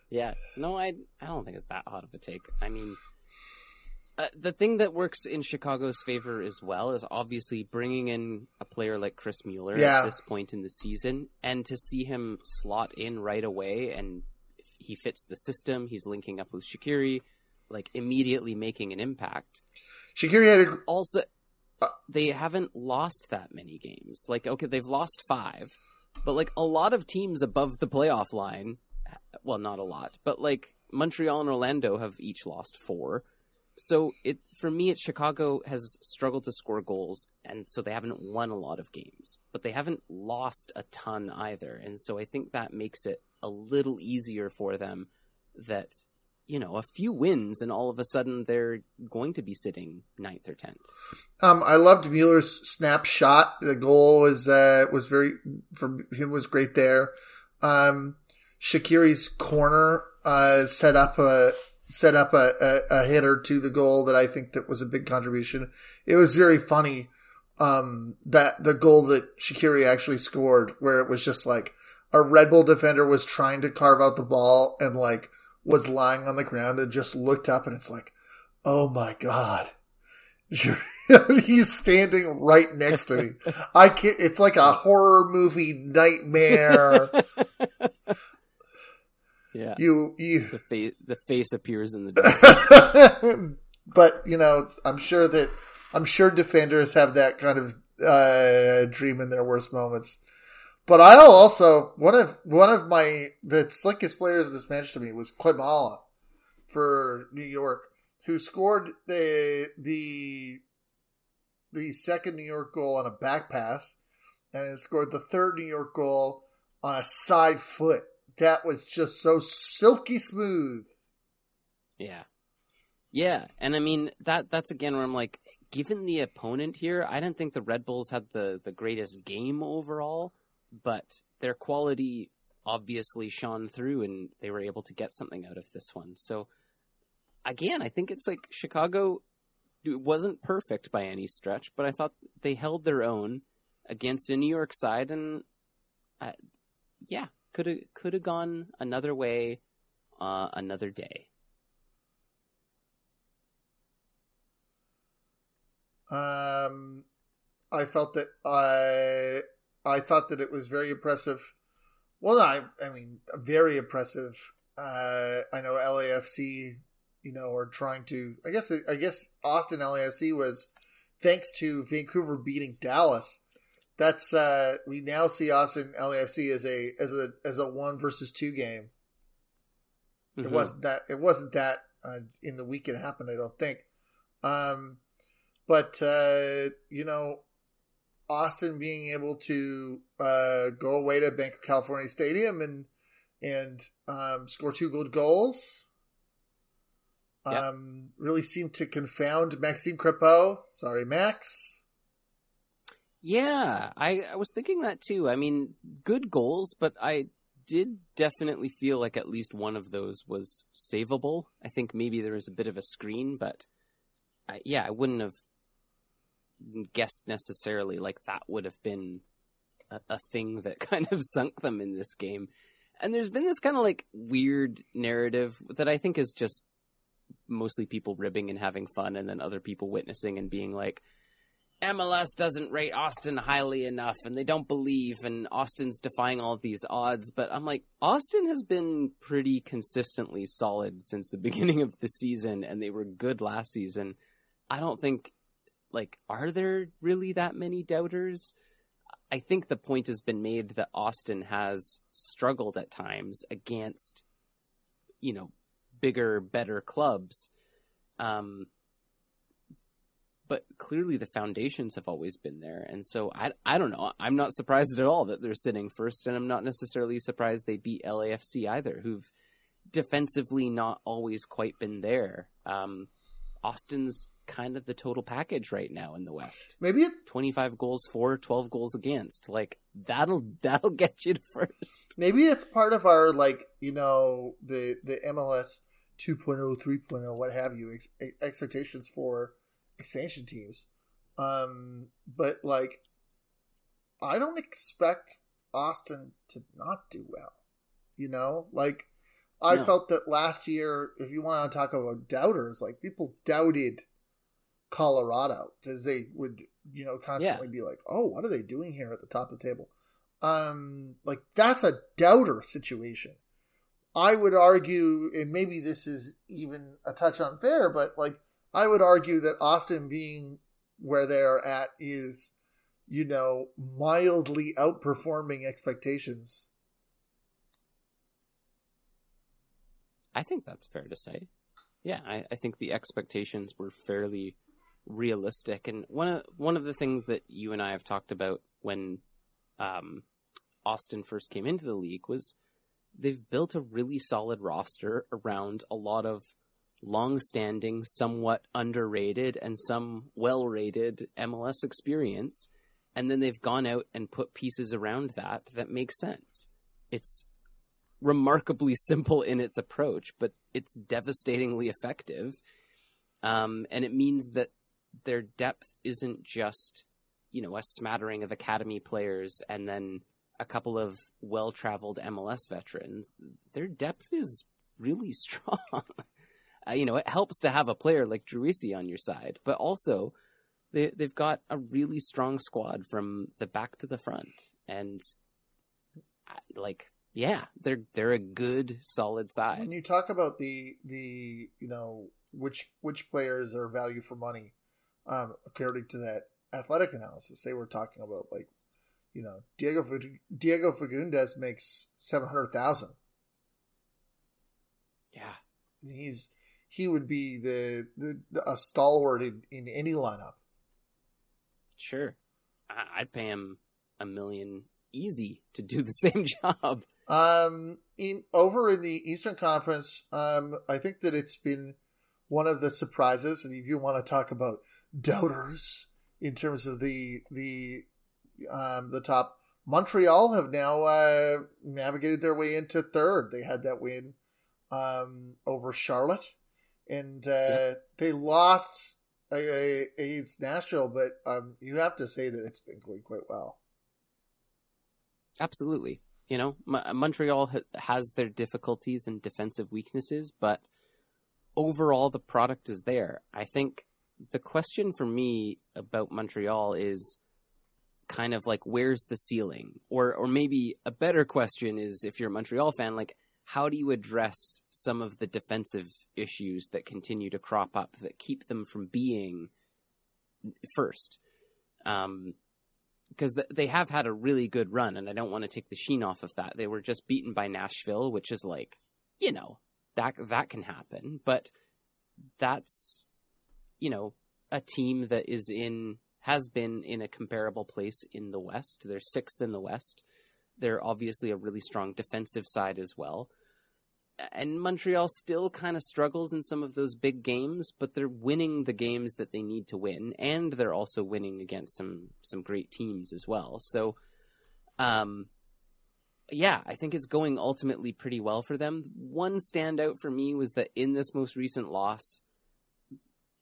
Yeah, no, I I don't think it's that hot of a take. I mean, uh, the thing that works in Chicago's favor as well is obviously bringing in a player like Chris Mueller yeah. at this point in the season, and to see him slot in right away, and he fits the system. He's linking up with Shaqiri, like immediately making an impact. Shaqiri had a... also uh, they haven't lost that many games. Like, okay, they've lost five, but like a lot of teams above the playoff line, well, not a lot, but like Montreal and Orlando have each lost four. So it for me, it's Chicago has struggled to score goals, and so they haven't won a lot of games, but they haven't lost a ton either. And so I think that makes it a little easier for them that you know a few wins, and all of a sudden they're going to be sitting ninth or tenth. Um, I loved Mueller's snapshot. The goal was uh, was very for him was great there. Um, Shaqiri's corner uh, set up a set up a, a, a, hitter to the goal that I think that was a big contribution. It was very funny um, that the goal that Shaqiri actually scored, where it was just like a Red Bull defender was trying to carve out the ball and like was lying on the ground and just looked up and it's like, oh my god. He's standing right next to me. I can't, it's like a horror movie nightmare. Yeah. You you the face the face appears in the But, you know, I'm sure that I'm sure defenders have that kind of uh, dream in their worst moments. But I'll also one of one of my the slickest players in this match to me was Klimala for New York, who scored the the the second New York goal on a back pass, and scored the third New York goal on a side foot that was just so silky smooth. Yeah. Yeah, and I mean that that's again where I'm like, given the opponent here, I didn't think the Red Bulls had the the greatest game overall, but their quality obviously shone through and they were able to get something out of this one. So again, I think it's like Chicago it wasn't perfect by any stretch, but I thought they held their own against a New York side and uh, yeah, could have could have gone another way, uh, another day. Um, I felt that I I thought that it was very impressive. Well, I I mean very impressive. Uh, I know LAFC, you know, are trying to. I guess I guess Austin LAFC was thanks to Vancouver beating Dallas that's uh we now see Austin LAFC as a as a as a one versus two game. Mm-hmm. It wasn't that it wasn't that uh, in the week it happened. I don't think. Um, but uh, you know, Austin being able to uh, go away to Bank of California Stadium and and um, score two good goals. Yep. Um, really seemed to confound Maxime Crepeau. Sorry, Max. Yeah, I, I was thinking that too. I mean, good goals, but I did definitely feel like at least one of those was savable. I think maybe there was a bit of a screen, but I, yeah, I wouldn't have guessed necessarily like that would have been a, a thing that kind of sunk them in this game. And there's been this kind of like weird narrative that I think is just mostly people ribbing and having fun, and then other people witnessing and being like, MLS doesn't rate Austin highly enough and they don't believe and Austin's defying all these odds. But I'm like, Austin has been pretty consistently solid since the beginning of the season and they were good last season. I don't think, like, are there really that many doubters? I think the point has been made that Austin has struggled at times against, you know, bigger, better clubs. Um, but clearly the foundations have always been there. And so I, I don't know. I'm not surprised at all that they're sitting first, and I'm not necessarily surprised they beat LAFC either, who've defensively not always quite been there. Um, Austin's kind of the total package right now in the West. Maybe it's 25 goals for, 12 goals against. Like that'll that'll get you to first. Maybe it's part of our like, you know, the the MLS 2.0, 3.0, what have you, ex- expectations for expansion teams. Um, but like, I don't expect Austin to not do well. You know, like I no. felt that last year, if you want to talk about doubters, like people doubted Colorado because they would, you know, constantly yeah. be like, "Oh, what are they doing here at the top of the table?" Um, like that's a doubter situation. I would argue, and maybe this is even a touch unfair, but like I would argue that Austin being where they're at is, you know, mildly outperforming expectations. I think that's fair to say. Yeah, I, I think the expectations were fairly realistic, and one of one of the things that you and I have talked about when um, Austin first came into the league was they've built a really solid roster around a lot of long-standing, somewhat underrated, and some well-rated MLS experience, and then they've gone out and put pieces around that that make sense. It's remarkably simple in its approach, but it's devastatingly effective. Um, and it means that their depth isn't just, you know, a smattering of academy players and then a couple of well traveled MLS veterans. Their depth is really strong. uh, you know, it helps to have a player like Driussi on your side, but also they, they've got a really strong squad from the back to the front. And, like, yeah, they're they're a good solid side. When you talk about the the you know which which players are value for money, um, according to that athletic analysis, they were talking about like you know Diego Diego Fagundez makes seven hundred thousand. Yeah, he's he would be the, the, the a stalwart in, in any lineup. Sure, I'd pay him a million easy to do the same job. Um, in over in the Eastern Conference, um, I think that it's been one of the surprises, and if you want to talk about doubters in terms of the the um, the top, Montreal have now uh, navigated their way into third. They had that win um, over Charlotte, and uh, yeah. they lost against Nashville, but um, you have to say that it's been going quite well. Absolutely. You know, M- Montreal ha- has their difficulties and defensive weaknesses, but overall the product is there. I think the question for me about Montreal is kind of like where's the ceiling? Or or maybe a better question is if you're a Montreal fan like how do you address some of the defensive issues that continue to crop up that keep them from being first? Um, because they have had a really good run, and I don't want to take the sheen off of that. They were just beaten by Nashville, which is like, you know, that that can happen, but that's, you know, a team that is in has been in a comparable place in the West. They're sixth in the West. They're obviously a really strong defensive side as well and Montreal still kind of struggles in some of those big games, but they're winning the games that they need to win, and they're also winning against some some great teams as well. So, um, yeah, I think it's going ultimately pretty well for them. One standout for me was that in this most recent loss,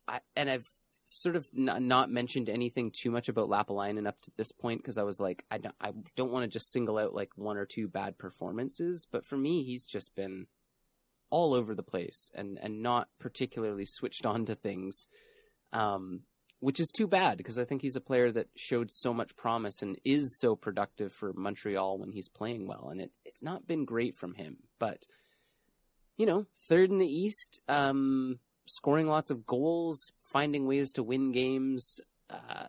I, and I've sort of n- not mentioned anything too much about Lappalainen up to this point because I was like, I don't, I don't want to just single out like one or two bad performances, but for me, he's just been all over the place and and not particularly switched on to things, um, which is too bad because I think he's a player that showed so much promise and is so productive for Montreal when he's playing well, and it it's not been great from him, but you know, third in the East, um, scoring lots of goals, finding ways to win games. Uh,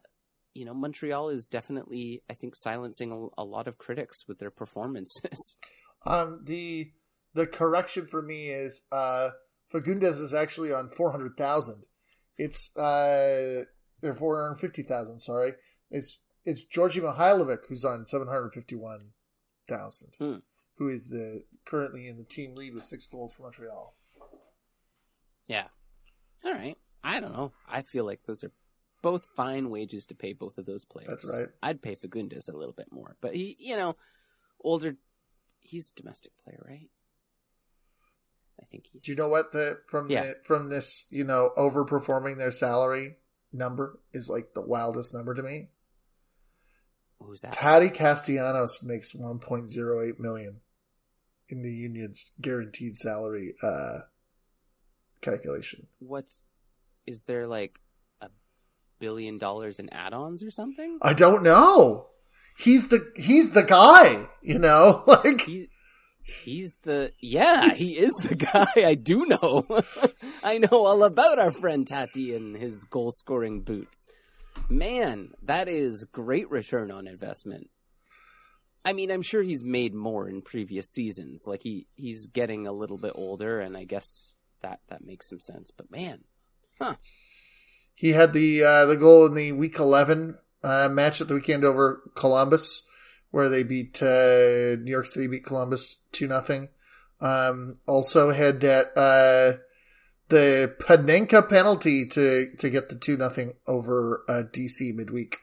you know, Montreal is definitely, I think, silencing a, lot of critics with their performances. Um, the the correction for me is uh, Fagundez is actually on four hundred thousand. It's uh, or four hundred fifty thousand. Sorry, it's it's Djordje Mihailovic who's on seven hundred fifty one thousand. Hmm. Who is the currently in the team lead with six goals for Montreal? Yeah. All right. I don't know. I feel like those are both fine wages to pay both of those players. That's right. I'd pay Fagundez a little bit more, but he, you know, older. He's a domestic player, right? I think he. Do you know what the from yeah. the from this you know overperforming their salary number is like the wildest number to me? Who's that? Taty Castellanos makes one point zero eight million in the union's guaranteed salary uh, calculation. What's is there like a billion dollars in add-ons or something? I don't know. He's the he's the guy, you know, like he, He's the yeah, he is the guy. I do know. I know all about our friend Tati and his goal scoring boots. Man, that is great return on investment. I mean, I'm sure he's made more in previous seasons. Like he he's getting a little bit older, and I guess that that makes some sense. But man, huh? He had the uh, the goal in the week eleven uh, match at the weekend over Columbus, where they beat uh, New York City beat Columbus two nothing. Um, also had that uh, the Panenka penalty to to get the two nothing over uh, DC midweek.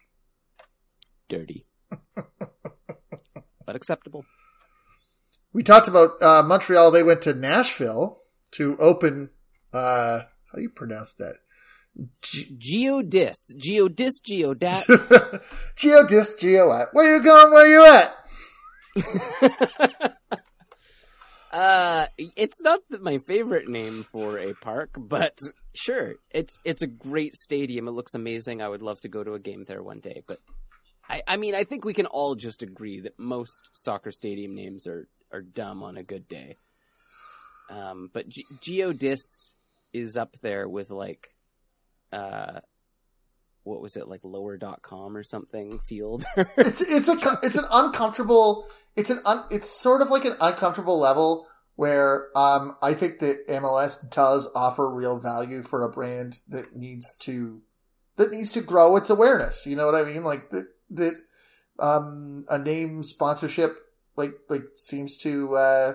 Dirty, but acceptable. We talked about uh, Montreal. They went to Nashville to open. Uh, how do you pronounce that? Geodis, Geodis, Geodat. Geodis, Geoat. Where you going? Where you at? uh, it's not my favorite name for a park, but sure, it's it's a great stadium. It looks amazing. I would love to go to a game there one day. But I, I mean, I think we can all just agree that most soccer stadium names are are dumb on a good day. Um, but Ge- Geodis is up there with like uh, what was it like lower.com or something field it's it's a it's an uncomfortable it's an un, it's sort of like an uncomfortable level where um I think that MLS does offer real value for a brand that needs to that needs to grow its awareness. You know what I mean? Like that that um a name sponsorship like like seems to uh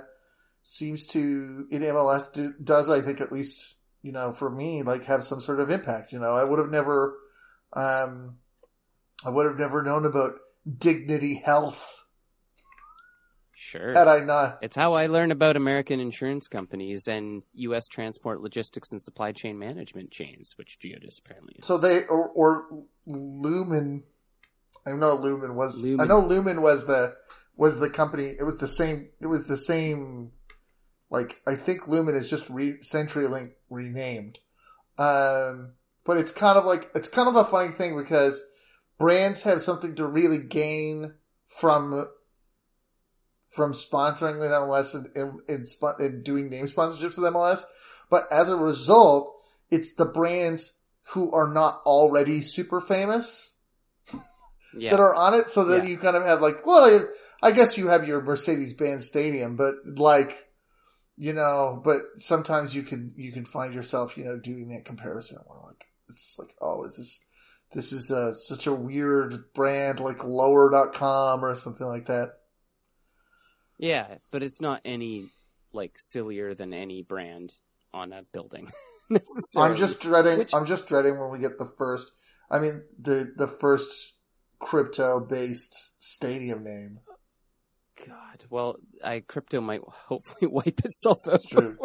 seems to in MLS do, does I think at least you know, for me, like have some sort of impact. You know, I would have never, um, I would have never known about dignity health. Sure. Had I not. It's how I learn about American insurance companies and U.S. transport logistics and supply chain management chains, which Geodis apparently is. So they, or, or Lumen, I know Lumen was, Lumen. I know Lumen was the, was the company, it was the same, it was the same like I think Lumen is just re- CenturyLink renamed. Um, but it's kind of like it's kind of a funny thing because brands have something to really gain from from sponsoring with MLS and, and, and doing name sponsorships with MLS. But as a result, it's the brands who are not already super famous yeah. that are on it. So that yeah. you kind of have like, well, I guess you have your Mercedes Benz Stadium, but like you know, but sometimes you can you can find yourself, you know, doing that comparison where like it's like, oh, is this this is a, such a weird brand like lower.com or something like that. Yeah, but it's not any like sillier than any brand on a building. I'm just dreading Which... I'm just dreading when we get the first I mean the the first crypto based stadium name. God, well, I crypto might hopefully wipe itself out. True.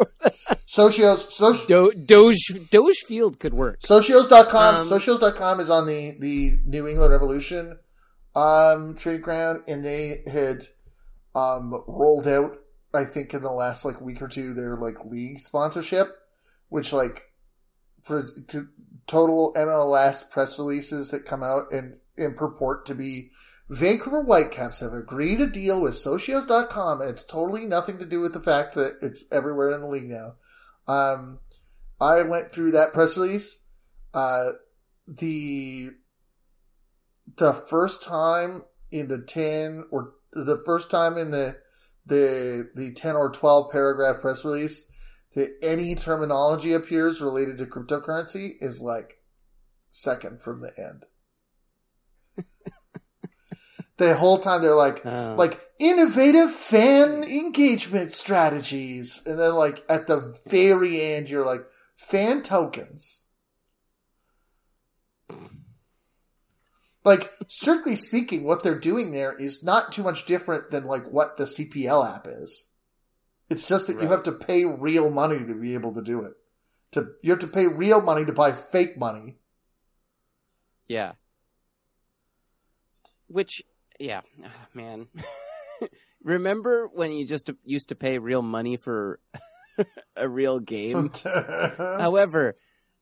Socios, Soci- Do, Doge, Doge Field could work. Socios.com, um, Socios.com is on the, the New England Revolution, um, trading ground, and they had, um, rolled out, I think in the last, like, week or two, their, like, league sponsorship, which, like, for total MLS press releases that come out and, and purport to be Vancouver Whitecaps have agreed a deal with Socios.com. It's totally nothing to do with the fact that it's everywhere in the league now. Um, I went through that press release. Uh, the the first time in the ten or the first time in the the the ten or twelve paragraph press release that any terminology appears related to cryptocurrency is like second from the end the whole time they're like oh. like innovative fan engagement strategies. And then like at the very end you're like fan tokens. Like strictly speaking what they're doing there is not too much different than like what the cpl app is. It's just that right. you have to pay real money to be able to do it. To you have to pay real money to buy fake money. Yeah. Which yeah, oh, man. Remember when you just used to pay real money for a real game? However,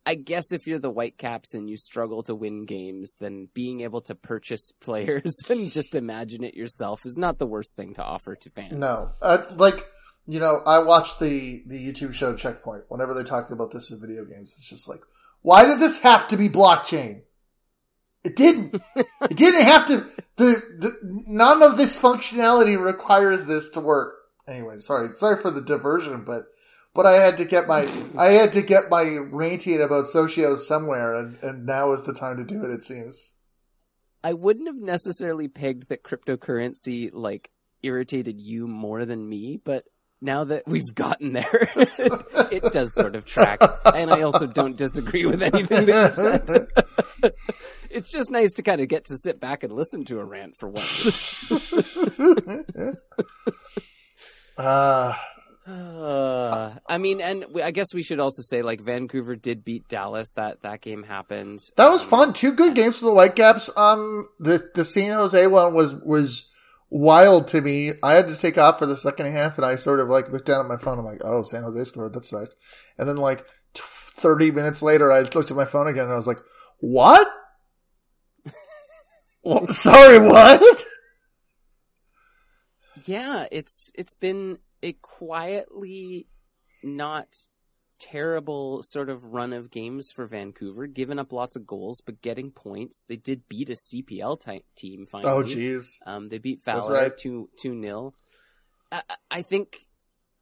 I guess if you're the Whitecaps and you struggle to win games, then being able to purchase players and just imagine it yourself is not the worst thing to offer to fans. No, uh, like you know, I watched the the YouTube show Checkpoint. Whenever they talked about this in video games, it's just like, why did this have to be blockchain? It didn't. it didn't have to. the, the none of this functionality requires this to work. Anyway, sorry, sorry for the diversion, but but I had to get my I had to get my ranting about socios somewhere, and and now is the time to do it. It seems. I wouldn't have necessarily pegged that cryptocurrency like irritated you more than me, but now that we've gotten there, it does sort of track. And I also don't disagree with anything that you've said. it's just nice to kind of get to sit back and listen to a rant for once. uh, uh, I mean, and we, I guess we should also say like Vancouver did beat Dallas. That that game happened. that was Um, fun. Two good games for the Whitecaps. Um, the the San Jose one was was wild to me. I had to take off for the second half, and I sort of like looked down at my phone. I'm like, oh, San Jose scored. That sucked. And then like thirty minutes later, I looked at my phone again, and I was like, what? Well, Sorry, what? Yeah, it's it's been a quietly not terrible sort of run of games for Vancouver, giving up lots of goals but getting points. They did beat a CPL type team finally. Oh, jeez. Um, they beat Valour right. two two nil. I, I- I think,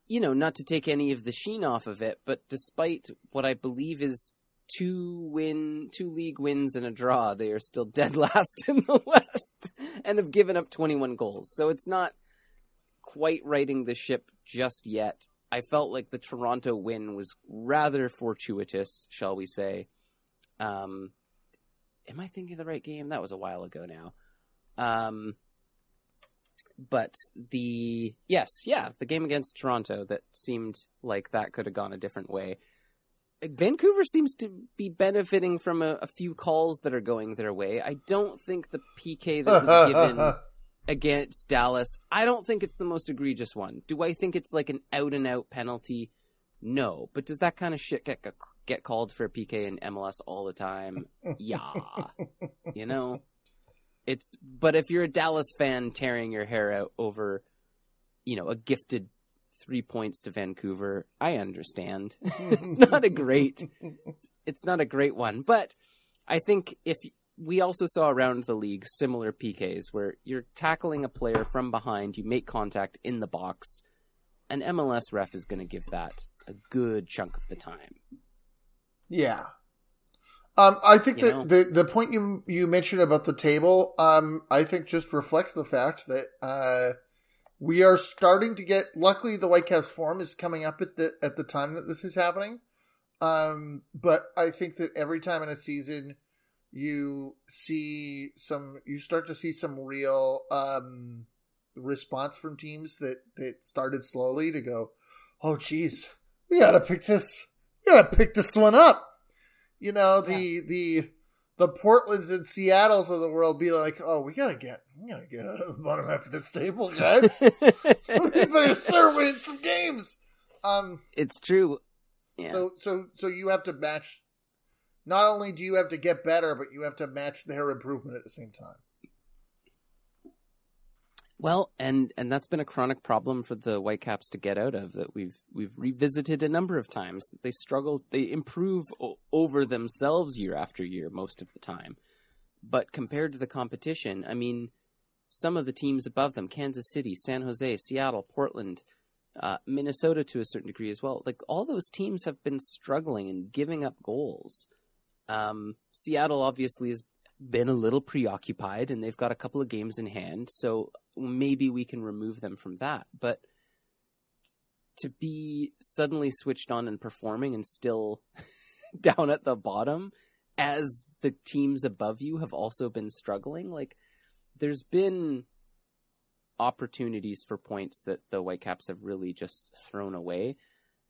you know, not to take any of the sheen off of it, but despite what I believe is two win, two league wins and a draw, they are still dead last in the West and have given up twenty one goals. So it's not quite righting the ship just yet. I felt like the Toronto win was rather fortuitous, shall we say. Um, am I thinking of the right game? That was a while ago now. Um, but the yes, yeah, the game against Toronto that seemed like that could have gone a different way. Vancouver seems to be benefiting from a, a few calls that are going their way. I don't think the PK that was given against Dallas, I don't think it's the most egregious one. Do I think it's like an out and out penalty? No, but does that kind of shit get get called for a PK in MLS all the time? Yeah, you know, it's. But if you're a Dallas fan tearing your hair out over, you know, a gifted three points to Vancouver, I understand. it's not a great, it's, it's not a great one, but I think if we also saw around the league similar PKs where you're tackling a player from behind, you make contact in the box, an MLS ref is going to give that a good chunk of the time. Yeah. Um, I think You that know? the the point you you mentioned about the table, um, I think just reflects the fact that uh, we are starting to get. Luckily, the Whitecaps form is coming up at the at the time that this is happening. Um, but I think that every time in a season, you see some, you start to see some real um, response from teams that that started slowly to go, oh, geez, we gotta pick this, we gotta pick this one up. You know, the the the Portlands and Seattles of the world be like, oh, we gotta get, we gotta get out of the bottom half of this table, guys. we better start winning some games. Um, it's true. Yeah. so so so you have to match. Not only do you have to get better, but you have to match their improvement at the same time. Well, and and that's been a chronic problem for the Whitecaps to get out of that we've we've revisited a number of times that they struggle they improve o- over themselves year after year most of the time. But compared to the competition, I mean some of the teams above them, Kansas City, San Jose, Seattle, Portland, uh, Minnesota to a certain degree as well. Like all those teams have been struggling and giving up goals. Um, Seattle obviously has been a little preoccupied and they've got a couple of games in hand, so maybe we can remove them from that. But to be suddenly switched on and performing and still down at the bottom as the teams above you have also been struggling, like there's been opportunities for points that the Whitecaps have really just thrown away.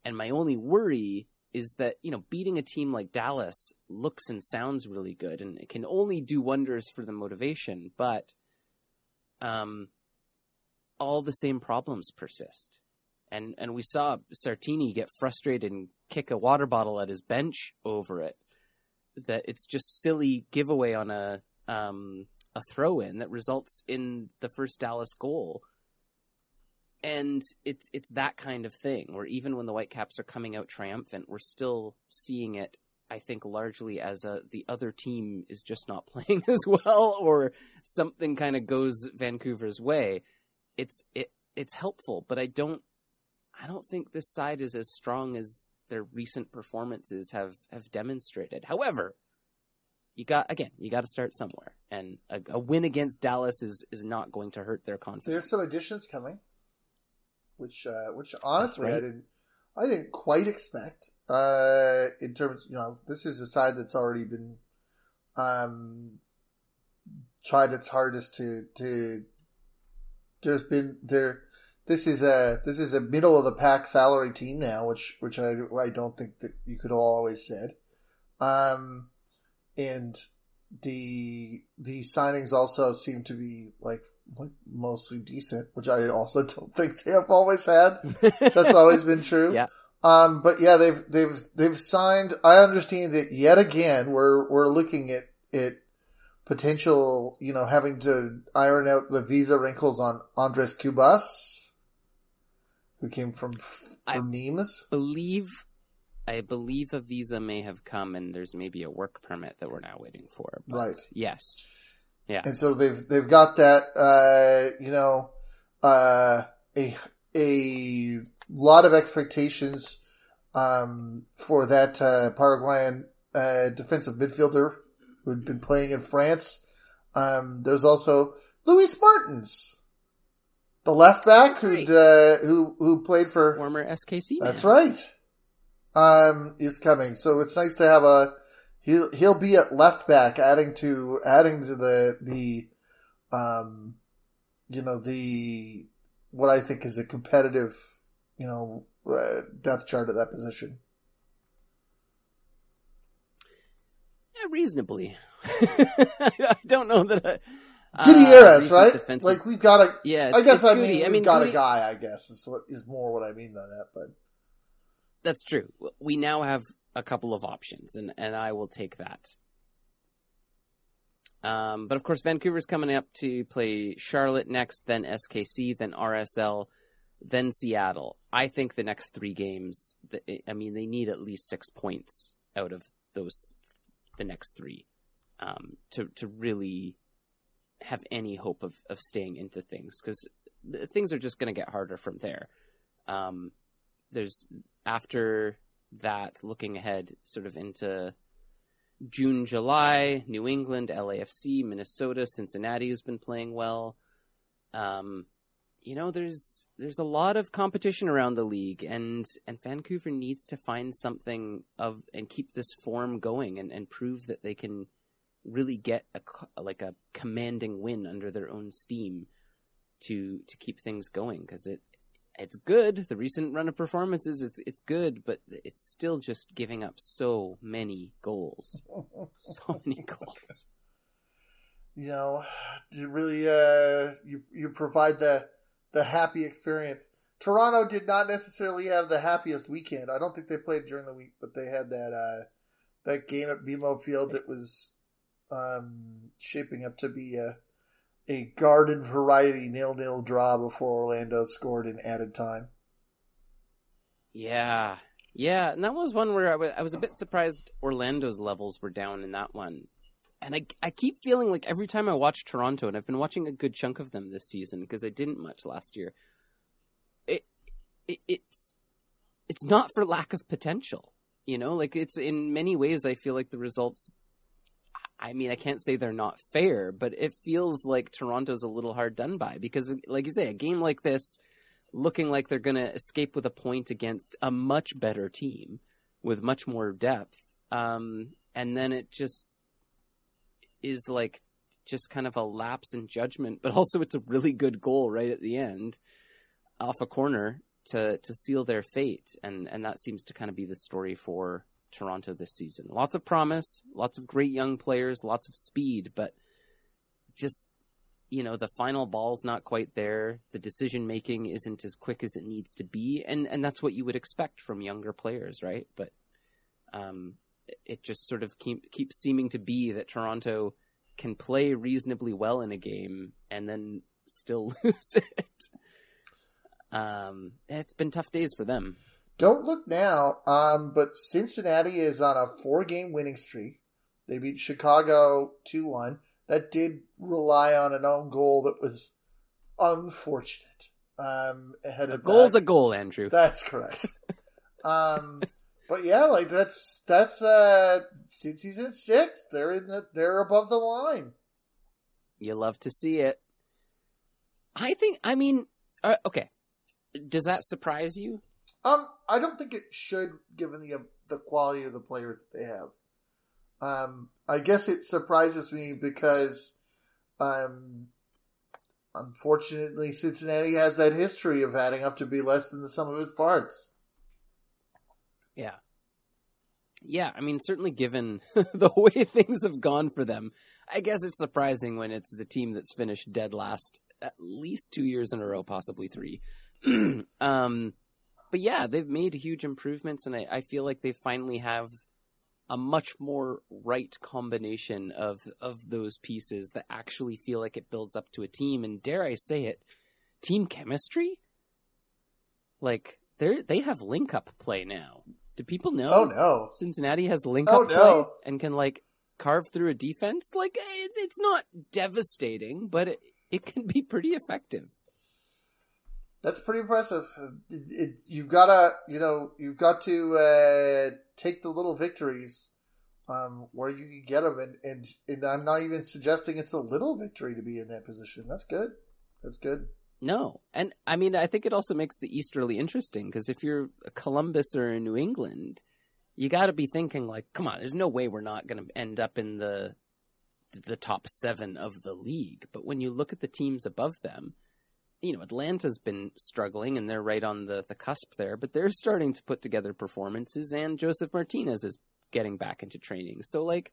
And my only worry is that, you know, beating a team like Dallas looks and sounds really good and it can only do wonders for the motivation, but um all the same problems persist. And and we saw Sartini get frustrated and kick a water bottle at his bench over it. That it's just silly giveaway on a um a throw in that results in the first Dallas goal. And it's it's that kind of thing where even when the Whitecaps are coming out triumphant, we're still seeing it I think largely as a the other team is just not playing as well, or something kind of goes Vancouver's way. It's it it's helpful, but I don't I don't think this side is as strong as their recent performances have have demonstrated. However, you got again, you got to start somewhere, and a, a, win against Dallas is is not going to hurt their confidence. There's some additions coming, which uh, which honestly right. I didn't I didn't quite expect. Uh, in terms, you know, this is a side that's already been um, tried its hardest to to. There's been there. This is a this is a middle of the pack salary team now, which which I I don't think that you could always said. Um, and the the signings also seem to be like like mostly decent, which I also don't think they have always had. That's always been true. Yeah. Um, but yeah, they've they've they've signed. I understand that yet again we're we're looking at it potential, you know, having to iron out the visa wrinkles on Andres Cubas, who came from from I Nimes. Believe I believe a visa may have come, and there's maybe a work permit that we're now waiting for. right. Yes. Yeah. And so they've they've got that. Uh, you know, uh, a a lot of expectations um, for that uh, Paraguayan uh, defensive midfielder who'd been playing in France. Um, there's also Luis Martins, the left back who uh, who who played for former SKC. That's right um, is coming. So it's nice to have a he'll he'll be at left back, adding to adding to the the um, you know the what I think is a competitive you know uh, depth chart at that position. Yeah, reasonably. I don't know that. I, uh, Gutierrez, right? Defensive... Like we've got a. Yeah, I guess I mean we've I mean, got Goody... a guy. I guess is what is more what I mean by that, but that's true. We now have a couple of options, and, and I will take that. Um, but of course, Vancouver's coming up to play Charlotte next, then SKC, then RSL, then Seattle. I think the next three games, I mean, they need at least six points out of those, the next three, um, to to really have any hope of of staying into things because things are just going to get harder from there. Um, there's after that, looking ahead, sort of into June, July, New England, LAFC, Minnesota, Cincinnati, who's been playing well. Um, you know, there's there's a lot of competition around the league, and and Vancouver needs to find something of and keep this form going, and, and prove that they can really get a like a commanding win under their own steam to to keep things going because it it's good. The recent run of performances, it's it's good, but it's still just giving up so many goals, so many goals. You know, you really uh, you you provide the the happy experience. Toronto did not necessarily have the happiest weekend. I don't think they played during the week, but they had that uh, that game at BMO Field that was um, shaping up to be a a garden variety nil nil draw before Orlando scored in added time. Yeah, yeah, and that was one where I was, I was a bit surprised Orlando's levels were down in that one. And I, I keep feeling like every time I watch Toronto, and I've been watching a good chunk of them this season because I didn't much last year. It, it it's it's not for lack of potential, you know. Like it's in many ways, I feel like the results I mean, I can't say they're not fair, but it feels like Toronto's a little hard done by because, like you say, a game like this, looking like they're going to escape with a point against a much better team with much more depth, um, and then it just is like just kind of a lapse in judgment, but also it's a really good goal right at the end off a corner to to seal their fate, and and that seems to kind of be the story for Toronto this season. Lots of promise, lots of great young players, lots of speed, but just you know the final ball's not quite there. The decision making isn't as quick as it needs to be, and and that's what you would expect from younger players, right? But um, it just sort of keep, keeps seeming to be that Toronto can play reasonably well in a game and then still lose it. Um, it's been tough days for them. Don't look now, um, but Cincinnati is on a four game winning streak. They beat Chicago 2 1. That did rely on an own goal that was unfortunate. Um, ahead A of goal's that. a goal, Andrew. That's correct. um, but yeah, like that's that's uh, Cincy's in sixth, they're in the they're above the line. You love to see it. I think. I mean, uh, okay. Does that surprise you? Um, I don't think it should, given the the quality of the players that they have. Um, I guess it surprises me because, um, unfortunately, Cincinnati has that history of adding up to be less than the sum of its parts. Yeah. Yeah, I mean, certainly given the way things have gone for them, I guess it's surprising when it's the team that's finished dead last at least two years in a row, possibly three. um, but yeah, they've made huge improvements, and I, I feel like they finally have a much more right combination of of those pieces that actually feel like it builds up to a team. And dare I say it, team chemistry. Like they they have link up play now. Do people know? Oh no! Cincinnati has link Oh, up play no. and can like carve through a defense. Like it, it's not devastating, but it, it can be pretty effective. That's pretty impressive. It, it, you've got to, you know, you've got to uh, take the little victories um, where you can get them, and, and and I'm not even suggesting it's a little victory to be in that position. That's good. That's good. No, and I mean I think it also makes the East really interesting because if you're a Columbus or a New England, you got to be thinking like, come on, there's no way we're not going to end up in the the top seven of the league. But when you look at the teams above them, you know Atlanta's been struggling and they're right on the the cusp there, but they're starting to put together performances, and Josef Martinez is getting back into training. So like.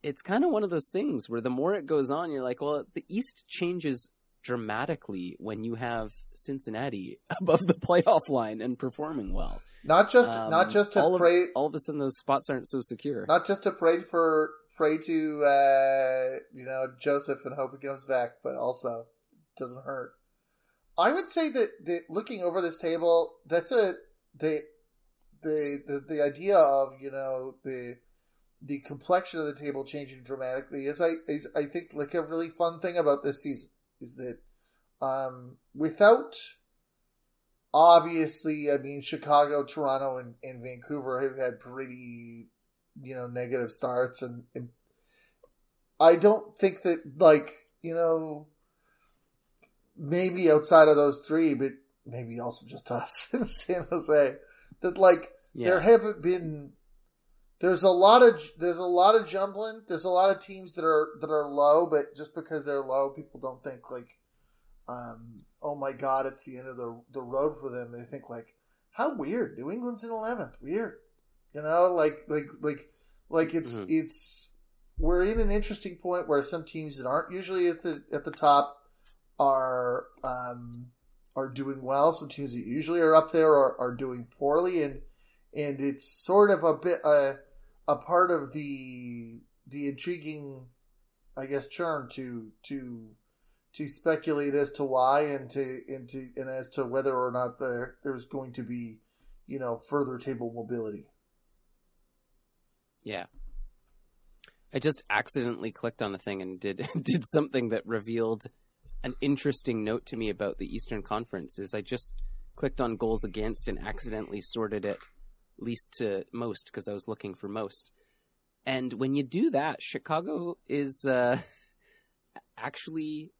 It's kind of one of those things where the more it goes on, you're like, well, the East changes dramatically when you have Cincinnati above the playoff line and performing well. Not just Um, not just to all of- pray, all of a sudden those spots aren't so secure. not just to pray for pray to uh, you know Josef and hope he comes back, but also doesn't hurt. I would say that, looking over this table, that's a the the the the idea of you know the the complexion of the table changing dramatically is I is I think like a really fun thing about this season is that um without obviously I mean Chicago, Toronto and, and Vancouver have had pretty you know negative starts and, and I don't think that like you know maybe outside of those three but maybe also just us in San Jose that like yeah. there haven't been there's a lot of there's a lot of jumbling. There's a lot of teams that are that are low but just because they're low people don't think like um oh my god it's the end of the the road for them. They think like how weird. New england's in 11th weird. You know like like like like it's Mhm. it's we're in an interesting point where some teams that aren't usually at the at the top are um are doing well some teams that usually are up there are, are doing poorly and and it's sort of a bit uh, a part of the the intriguing I guess churn to to to speculate as to why and to and to and as to whether or not there there's going to be you know further table mobility. Yeah. I just accidentally clicked on a thing and did did something that revealed an interesting note to me about the Eastern Conference. Is I just clicked on goals against and accidentally sorted it least to most because I was looking for most. And when you do that, Chicago is uh, actually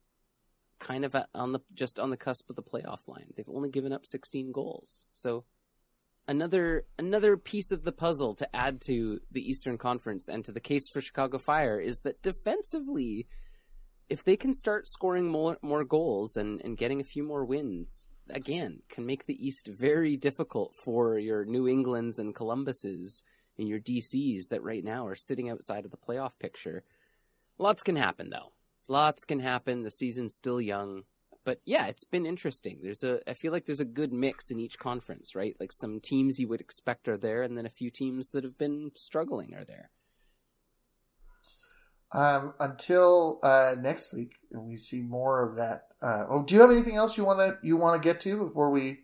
kind of on the just on the cusp of the playoff line. They've only given up 16 goals, so another another piece of the puzzle to add to the Eastern Conference and to the case for Chicago Fire is that defensively, if they can start scoring more more goals and, and getting a few more wins, again, can make the East very difficult for your New Englands and Columbuses and your DCs that right now are sitting outside of the playoff picture. Lots can happen though. Lots can happen. The season's still young but yeah, it's been interesting. There's a I feel like there's a good mix in each conference, right? Like some teams you would expect are there, and then a few teams that have been struggling are there. Um, until uh, next week, and we see more of that. Uh, oh, do you have anything else you want to you want to get to before we?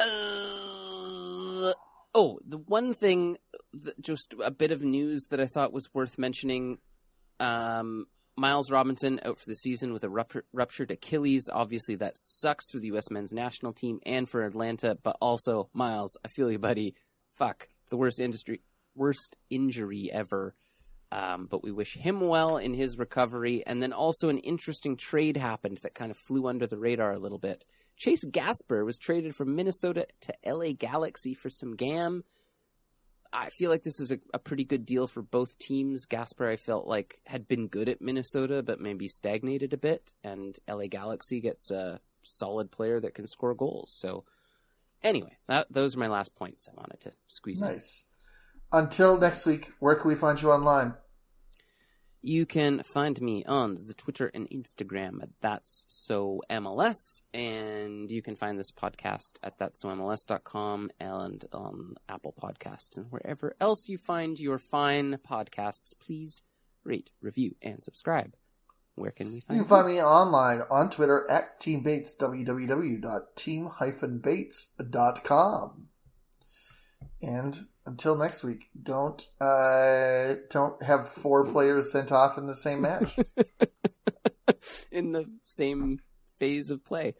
Uh, oh, the one thing, just a bit of news that I thought was worth mentioning. Um, Miles Robinson out for the season with a ruptured Achilles. Obviously, that sucks for the U.S. men's national team and for Atlanta. But also, Miles, I feel you, buddy. Fuck, the worst industry, worst injury ever. Um, but we wish him well in his recovery. And then also an interesting trade happened that kind of flew under the radar a little bit. Chase Gasper was traded from Minnesota to LA Galaxy for some GAM. I feel like this is a, a, pretty good deal for both teams. Gasper, I felt like, had been good at Minnesota, but maybe stagnated a bit. And LA Galaxy gets a solid player that can score goals. So, anyway, that, those are my last points I wanted to squeeze nice. in. Nice. Until next week, where can we find you online? You can find me on the Twitter and Instagram at That's So MLS, and you can find this podcast at that'somls.com and on Apple Podcasts and wherever else you find your fine podcasts. Please rate, review, and subscribe. Where can we find you? can find me online on Twitter at Team Bates, www.team-bates.com. And until next week, don't uh, don't have four players sent off in the same match. in the same phase of play.